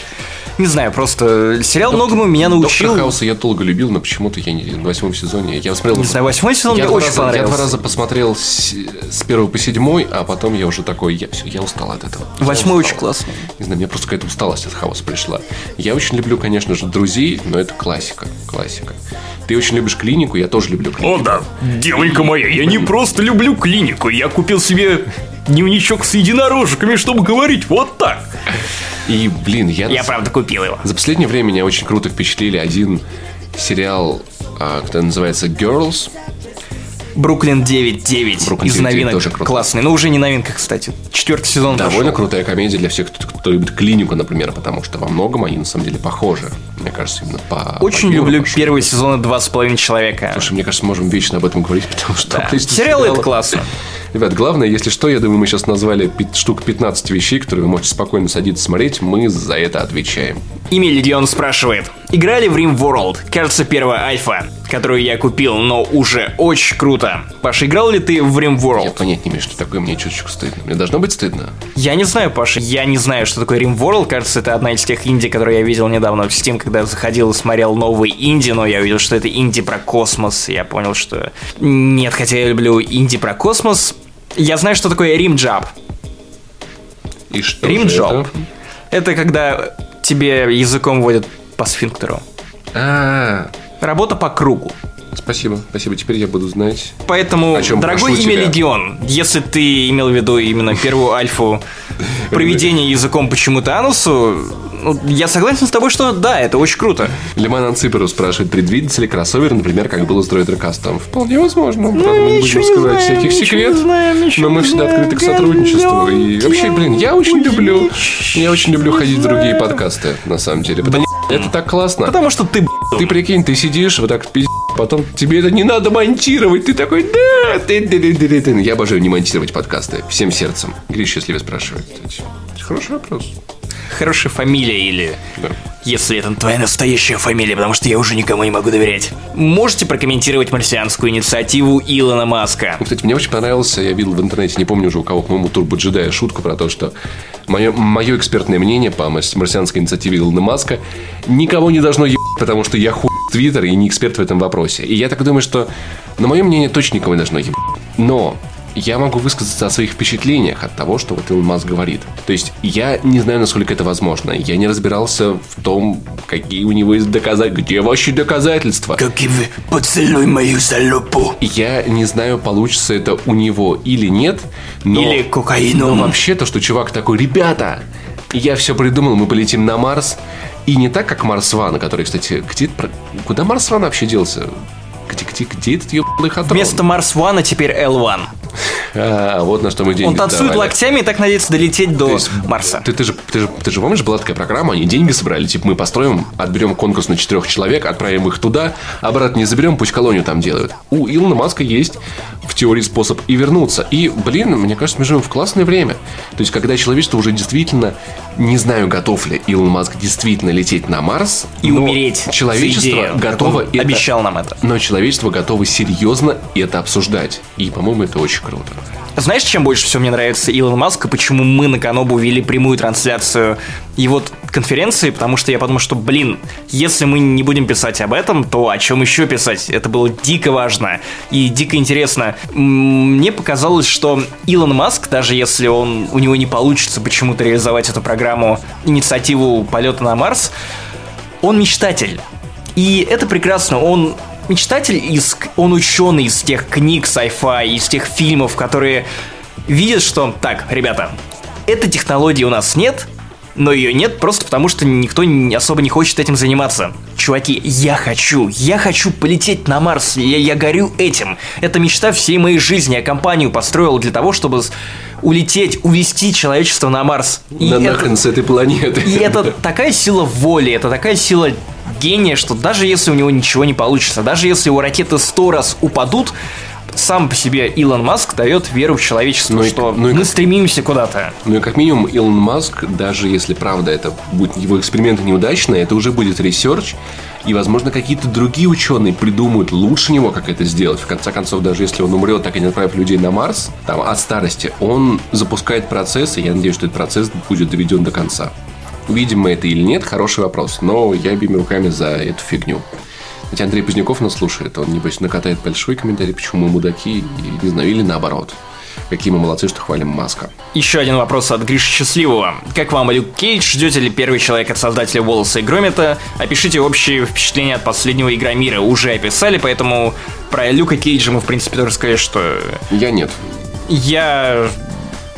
Не знаю, просто сериал многому меня научил. Доктор Хауса я долго любил, но почему-то я не в восьмом сезоне. Я смотрел. Не знаю, восьмой сезон я мне очень раза, Я понравился. два раза посмотрел с, с первого по седьмой, а потом я уже такой, я все, я устал от этого. Я Восьмой очень классный. Не знаю, мне просто какая-то усталость от хаоса пришла. Я очень люблю, конечно же, друзей, но это классика. Классика. Ты очень любишь клинику, я тоже люблю клинику. О да, девонька моя, я не просто люблю клинику, я купил себе дневничок с единорожками, чтобы говорить вот так. И, блин, я... Я правда купил его. За последнее время меня очень круто впечатлили один сериал, а, который называется Girls. Бруклин 9.9 Бруклин из 9.9 новинок. тоже круто. Классный, но уже не новинка, кстати. Четвертый сезон Довольно пошел. крутая комедия для всех, кто, кто любит клинику, например, потому что во многом они на самом деле похожи. Мне кажется, именно по. Очень по люблю по первые сезоны «Два с половиной человека». Слушай, мне кажется, можем вечно об этом говорить, потому что количество Сериалы это классно. Ребят, главное, если что, я думаю, мы сейчас назвали штук 15 вещей, которые вы можете спокойно садиться смотреть, мы за это отвечаем. Имя Легион спрашивает. Играли в Rim World, кажется, первая альфа, которую я купил, но уже очень круто. Паша, играл ли ты в Rim Я World? понять не имею, что такое, мне чуточку стыдно. Мне должно быть стыдно. Я не знаю, Паша, я не знаю, что такое Rim World. Кажется, это одна из тех инди, которые я видел недавно в Steam, когда заходил и смотрел новые инди, но я увидел, что это инди про космос. Я понял, что нет, хотя я люблю инди про космос. Я знаю, что такое Job. И что Job. это? Это когда тебе языком водят по сфинктеру. А, Работа по кругу. спасибо, спасибо. Теперь я буду знать. Поэтому, О чем дорогой имя тебя. Легион, если ты имел в виду именно первую альфу проведения языком почему-то анусу, ну, я согласен с тобой, что да, это очень круто. Лиман Анциперу спрашивает, предвидится ли кроссовер, например, как было с Droid Recast. Вполне возможно. Правда, мы не будем скрывать всяких секретов. но мы всегда открыты к сотрудничеству. И вообще, блин, я очень люблю, я очень люблю ходить в другие подкасты, на самом деле. Потому это так классно. Потому что ты Ты прикинь, ты сидишь вот так пиздец, потом тебе это не надо монтировать. Ты такой, да, ты, ты, ты, ты, ты». Я обожаю не монтировать подкасты. Всем сердцем. Гриш счастливо спрашивает. Хороший вопрос. хорошая фамилия или... Да. Если это твоя настоящая фамилия, потому что я уже никому не могу доверять. Можете прокомментировать марсианскую инициативу Илона Маска? Ну, Кстати, мне очень понравился, я видел в интернете, не помню уже у кого, по-моему, Турбо Джедая, шутку про то, что мое, мое экспертное мнение по марс- марсианской инициативе Илона Маска никого не должно ебать, потому что я хуй Твиттер и не эксперт в этом вопросе. И я так думаю, что, на мое мнение, точно никого не должно ебать. Но я могу высказаться о своих впечатлениях от того, что вот Илон Маск говорит. То есть я не знаю, насколько это возможно. Я не разбирался в том, какие у него есть доказательства, где вообще доказательства. Как и вы, поцелуй мою залупу. Я не знаю, получится это у него или нет, но... Или кокаину. Но вообще то, что чувак такой, ребята, я все придумал, мы полетим на Марс. И не так, как Марс Ван, который, кстати, где, куда Марс Ван вообще делся? Где, где, где этот ебаный хатрон? Вместо Марс Вана теперь L1. А, вот на что мы деньги Он танцует давали. локтями и так надеется долететь до есть, Марса. Ты, ты, же, ты, же, ты же помнишь, была такая программа, они деньги собрали, типа мы построим, отберем конкурс на четырех человек, отправим их туда, обратно не заберем, пусть колонию там делают. У Илона Маска есть в теории способ и вернуться. И, блин, мне кажется, мы живем в классное время. То есть, когда человечество уже действительно, не знаю, готов ли Илон Маск действительно лететь на Марс, И умереть. Человечество идею, готово это- Обещал нам это. Но человечество готово серьезно это обсуждать. И, по-моему, это очень круто. Знаешь, чем больше всего мне нравится Илон Маск и почему мы на Канобу вели прямую трансляцию его конференции? Потому что я подумал, что, блин, если мы не будем писать об этом, то о чем еще писать? Это было дико важно и дико интересно. Мне показалось, что Илон Маск, даже если он, у него не получится почему-то реализовать эту программу, инициативу полета на Марс, он мечтатель. И это прекрасно. Он мечтатель, из, он ученый из тех книг sci-fi, из тех фильмов, которые видят, что так, ребята, этой технологии у нас нет, но ее нет просто потому, что никто особо не хочет этим заниматься. Чуваки, я хочу, я хочу полететь на Марс, я, я горю этим. Это мечта всей моей жизни. Я компанию построил для того, чтобы улететь, увести человечество на Марс. И На это- нахрен с этой планеты. и это такая сила воли, это такая сила гения, что даже если у него ничего не получится, даже если его ракеты сто раз упадут, сам по себе Илон Маск дает веру в человечество, Ну и- что ну и мы как- стремимся куда-то. Ну и как минимум Илон Маск, даже если правда это будет его эксперименты неудачные, это уже будет research, и, возможно, какие-то другие ученые придумают лучше него, как это сделать. В конце концов, даже если он умрет, так и не отправив людей на Марс, там, от старости, он запускает процесс, и я надеюсь, что этот процесс будет доведен до конца. Увидим мы это или нет, хороший вопрос, но я обеими руками за эту фигню. Хотя Андрей Поздняков нас слушает, он, небось, накатает большой комментарий, почему мы мудаки, и, не знаю, или наоборот. Какие мы молодцы, что хвалим Маска. Еще один вопрос от Гриши Счастливого. Как вам Люк Кейдж? Ждете ли первый человек от создателя Волоса и Громета? Опишите общие впечатления от последнего Игромира. Уже описали, поэтому про Люка Кейджа мы, в принципе, тоже сказали, что Я нет. Я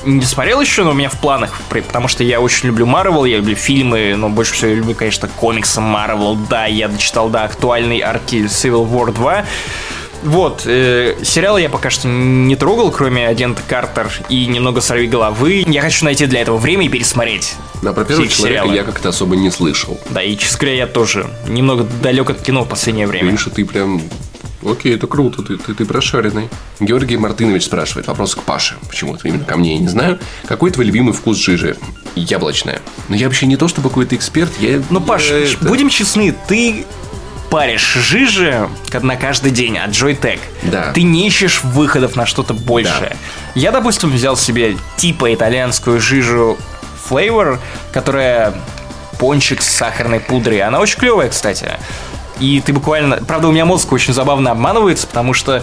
не смотрел еще, но у меня в планах, потому что я очень люблю Марвел, я люблю фильмы, но больше всего я люблю, конечно, комиксы Марвел. Да, я дочитал до актуальной арки Civil War 2. Вот, э, сериалы я пока что не трогал, кроме агента Картер и немного сорви головы. Я хочу найти для этого время и пересмотреть. Да, про первого человека сериалы. я как-то особо не слышал. Да, и, честно говоря, я тоже немного далек от кино в последнее время. Гриша, ты прям... Окей, это круто, ты, ты, ты прошаренный. Георгий Мартынович спрашивает, вопрос к Паше. Почему-то именно ко мне, я не знаю. Какой твой любимый вкус жижи? яблочная. Но я вообще не то чтобы какой-то эксперт, я... Ну, Паш, я это- будем честны, ты паришь жижи на каждый день от Joytech. Да. Ты не ищешь выходов на что-то большее. Я, допустим, взял себе типа итальянскую жижу Flavor, которая пончик с сахарной пудрой. Она очень клевая, кстати. И ты буквально... Правда, у меня мозг очень забавно обманывается, потому что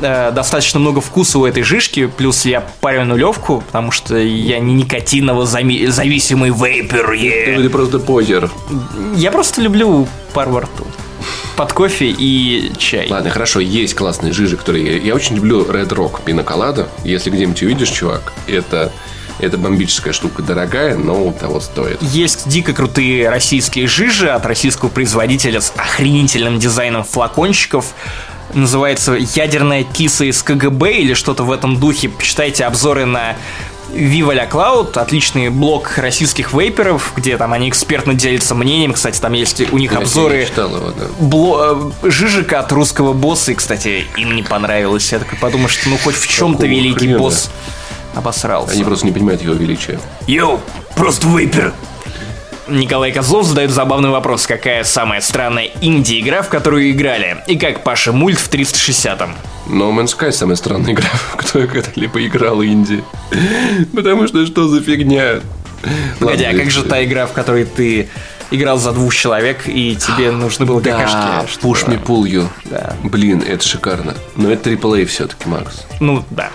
э, достаточно много вкуса у этой жижки, плюс я парю нулевку, потому что я не никотиново зами- зависимый вейпер. е. Или просто позер. Я просто люблю пар во рту. Под кофе и чай. Ладно, хорошо, есть классные жижи, которые... Я, я очень люблю Red Rock пиноколада. Если где-нибудь увидишь, чувак, это, это бомбическая штука. Дорогая, но того стоит. Есть дико крутые российские жижи от российского производителя с охренительным дизайном флакончиков. Называется ядерная киса из КГБ или что-то в этом духе. Почитайте обзоры на Viva La Cloud, отличный блог российских вейперов, где там они экспертно делятся мнением. Кстати, там есть у них Я обзоры читал его, да. бло- э, жижика от русского босса, и, кстати, им не понравилось. Я такой подумал, что ну хоть в чем-то великий хрена? босс обосрался. Они просто не понимают его величия. Йоу, просто вейпер. Николай Козлов задает забавный вопрос. Какая самая странная инди-игра, в которую играли? И как Паша Мульт в 360-м? No Man's Sky самая странная игра, в которую я когда-либо играл инди. Потому что что за фигня? Погоди, а как же та игра, в которой ты играл за двух человек, и тебе нужны было Да, какашки? чтобы- Push Me Pull You. Да. Блин, это шикарно. Но это AAA все-таки, Макс. Ну, да.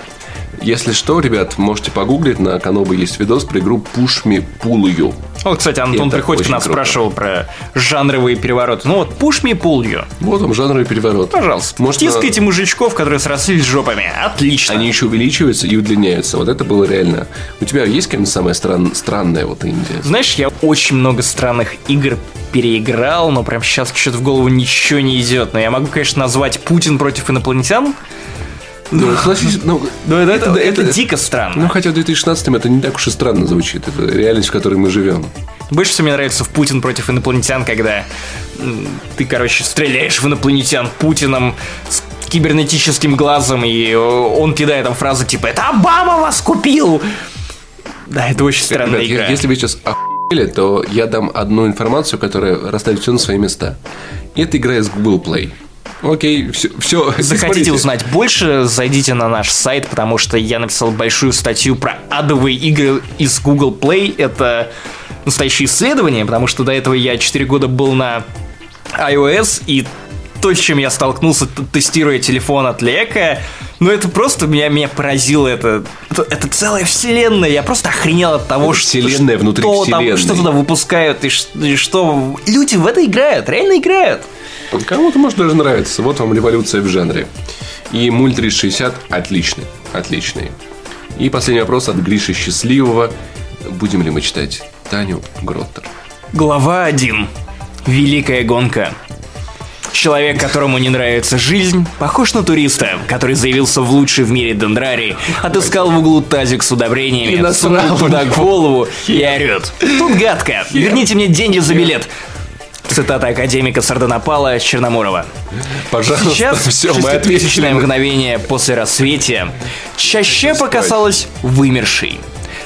Если что, ребят, можете погуглить, на Канобе есть видос про игру Push Me Pull You. Вот, кстати, Антон Это Приходько очень нас круто. спрашивал про жанровые перевороты. Ну вот, push me, pull you. Вот вам жанровый переворот. Пожалуйста. Может, Тискайте мужичков, которые срослись жопами. Отлично. Они еще увеличиваются и удлиняются. Вот это было реально. У тебя есть какая-нибудь самая стран... странная вот Индия? Знаешь, я очень много странных игр переиграл, но прям сейчас что-то в голову ничего не идет. Но я могу, конечно, назвать Путин против инопланетян. Ну, согласись, ну, Но это, это, это- дико странно. ну, хотя в 2016 это не так уж и странно звучит. Это реальность, в которой мы живем. Больше всего мне нравится в Путин против инопланетян, когда ты, короче, стреляешь в инопланетян Путиным с кибернетическим глазом, и э, он кидает там фразы типа «Это Обама вас купил!» Да, это очень странная Ребят, игра. если вы сейчас охуели, то я дам одну информацию, которая расставит все на свои места. Это игра из Google Play. Окей, все, все. Захотите узнать больше, зайдите на наш сайт, потому что я написал большую статью про адовые игры из Google Play. Это настоящее исследование, потому что до этого я 4 года был на iOS, и то, с чем я столкнулся, тестируя телефон от Лека, ну это просто меня, меня поразило. Это, это, это целая вселенная. Я просто охренел от того, Это что, вселенная внутри что, там- что туда выпускают, и, и что люди в это играют, реально играют. Кому-то может даже нравится. Вот вам революция в жанре. И мульт 360 отличный. Отличный. И последний вопрос от Гриши Счастливого. Будем ли мы читать Таню Гроттер? Глава 1. Великая гонка. Человек, которому не нравится жизнь, похож на туриста, который заявился в лучший в мире дендрарий, отыскал в углу тазик с удобрениями, И насрал туда голову и орет. Тут гадко, верните мне деньги за билет. Цитата академика Сардонапала Черноморова. Пожалуйста, Сейчас, все, мы ответили. мгновение после рассветия, чаще показалось вымершей.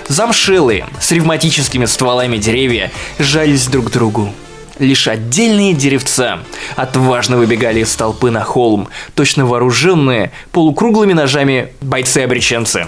Замшелые, с ревматическими стволами деревья жались друг к другу. Лишь отдельные деревца отважно выбегали из толпы на холм, точно вооруженные полукруглыми ножами бойцы-обреченцы.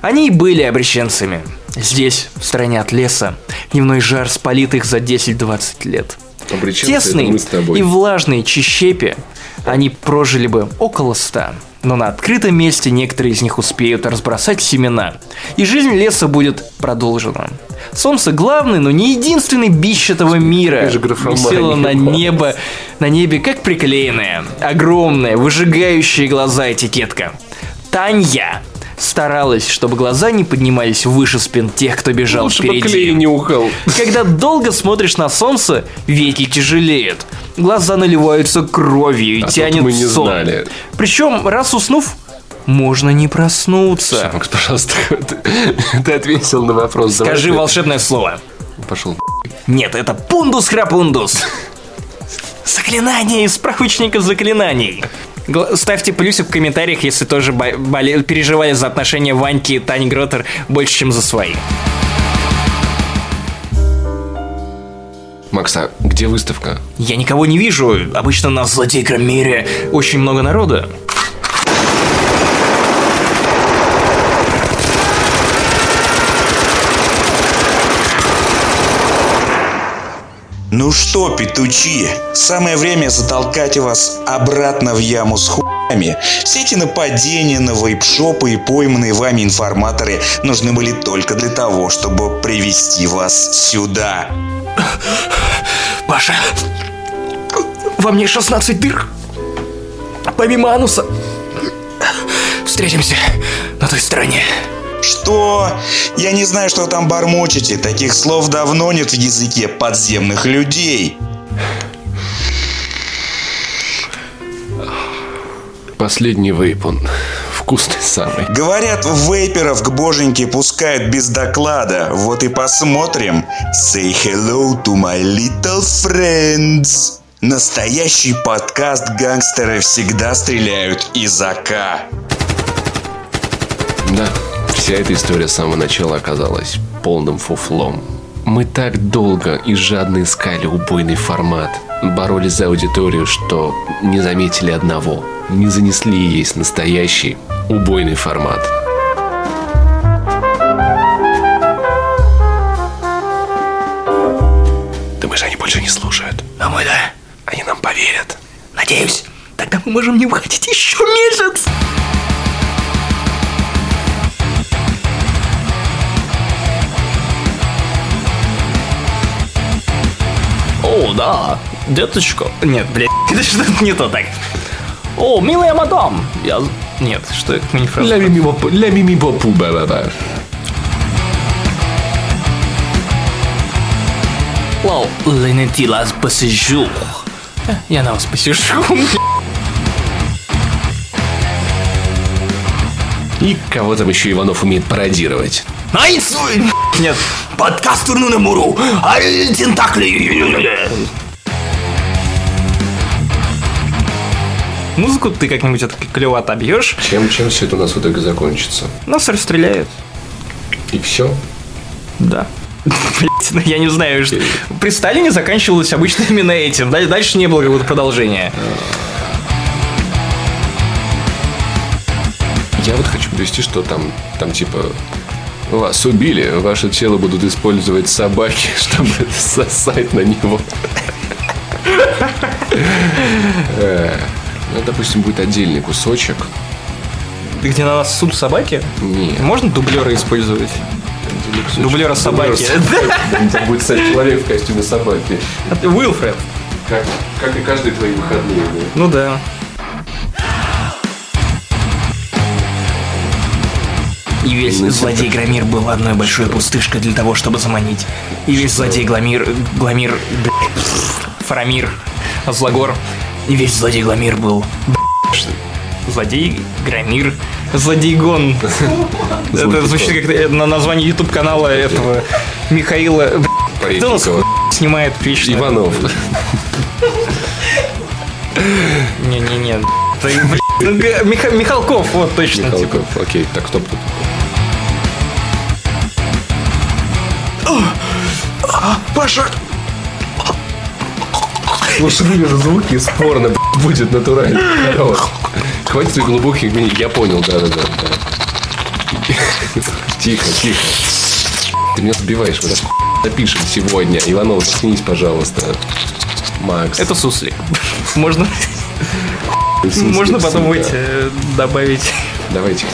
Они и были обреченцами. Здесь, в стороне от леса, дневной жар спалит их за 10-20 лет. Тесный и влажный Чищепе они прожили бы около ста. Но на открытом месте некоторые из них успеют разбросать семена. И жизнь леса будет продолжена. Солнце главный, но не единственный бич этого мира. Висело на небо, на небе как приклеенная, огромная, выжигающая глаза этикетка. Танья старалась, чтобы глаза не поднимались выше спин тех, кто бежал Лучше впереди. клей нюхал. Когда долго смотришь на солнце, веки тяжелеют. Глаза наливаются кровью и А тянет мы не сон. знали. Причем, раз уснув, можно не проснуться. Макс, пожалуйста, ты, ты ответил на вопрос. Давай Скажи ты- волшебное слово. Пошел. Нет, это пундус храпундус. Заклинание из справочника заклинаний. Ставьте плюсик в комментариях, если тоже боле... переживали за отношения Ваньки и Тани Гротер больше, чем за свои. Макса, где выставка? Я никого не вижу. Обычно у нас в злодейком мире очень много народа. Ну что, петучи, самое время затолкать вас обратно в яму с хуями. Все эти нападения на вейпшопы и пойманные вами информаторы нужны были только для того, чтобы привести вас сюда. Паша, во мне 16 дыр. Помимо ануса. Встретимся на той стороне. Что? Я не знаю, что там бормочете. Таких слов давно нет в языке подземных людей. Последний вейп, он вкусный самый. Говорят, вейперов к боженьке пускают без доклада. Вот и посмотрим. Say hello to my little friends. Настоящий подкаст гангстеры всегда стреляют из АК. Да, вся эта история с самого начала оказалась полным фуфлом. Мы так долго и жадно искали убойный формат, боролись за аудиторию, что не заметили одного. Не занесли есть настоящий убойный формат. Думаешь, они больше не слушают? А мы да. Они нам поверят. Надеюсь. Тогда мы можем не выходить еще месяц. О, да, деточка. Нет, блядь, это что-то не то так. О, милая мадам. Я... Нет, что это не фраза. Ля мими бопу, ля мими бопу, ба-ба-ба. Вау, Ленети лас посижу. Я на вас посижу. И кого там еще Иванов умеет пародировать? Найс! Нет, Подкаст Турнуна Муру. А тентакли. музыку ты как-нибудь это клево отобьешь, Чем, чем все это у нас в итоге закончится? нас расстреляют. И все? Да. Блять, ну я не знаю, что... При Сталине заканчивалось обычно именно этим. Даль- Дальше не было какого-то продолжения. Я вот хочу привести, что там, там типа вас убили, ваше тело будут использовать собаки, чтобы сосать на него. Э, Ну, допустим, будет отдельный кусочек. Где на нас суд собаки? Нет. Можно дублера использовать? Дублера собаки. Там будет кстати, человек в костюме собаки. Уилфред. Как, как и каждые твои выходные. да. Ну да. И весь злодей Громир был одной большой пустышкой для того, чтобы заманить. И весь злодей Гламир... Гламир... бля, Фарамир... Злогор. И весь злодей Гламир был... что- Злодей Громир... Злодейгон. Это звучит как на название YouTube канала этого Михаила... Кто снимает вечно? Иванов. Не-не-не. Ну, Михалков, вот точно. типа. Михалков. Окей, так, стоп тут. Паша, Слушай, вырежу звуки, спорно б***ь, будет натурально. Хватит своих глубоких мнений. Я понял, да-да-да. да. Тихо, тихо. Ты меня сбиваешь, так напишем сегодня. Иванов, заткнись, пожалуйста. Макс. Это суслик. Можно, можно потом выйти, э, добавить. Давайте.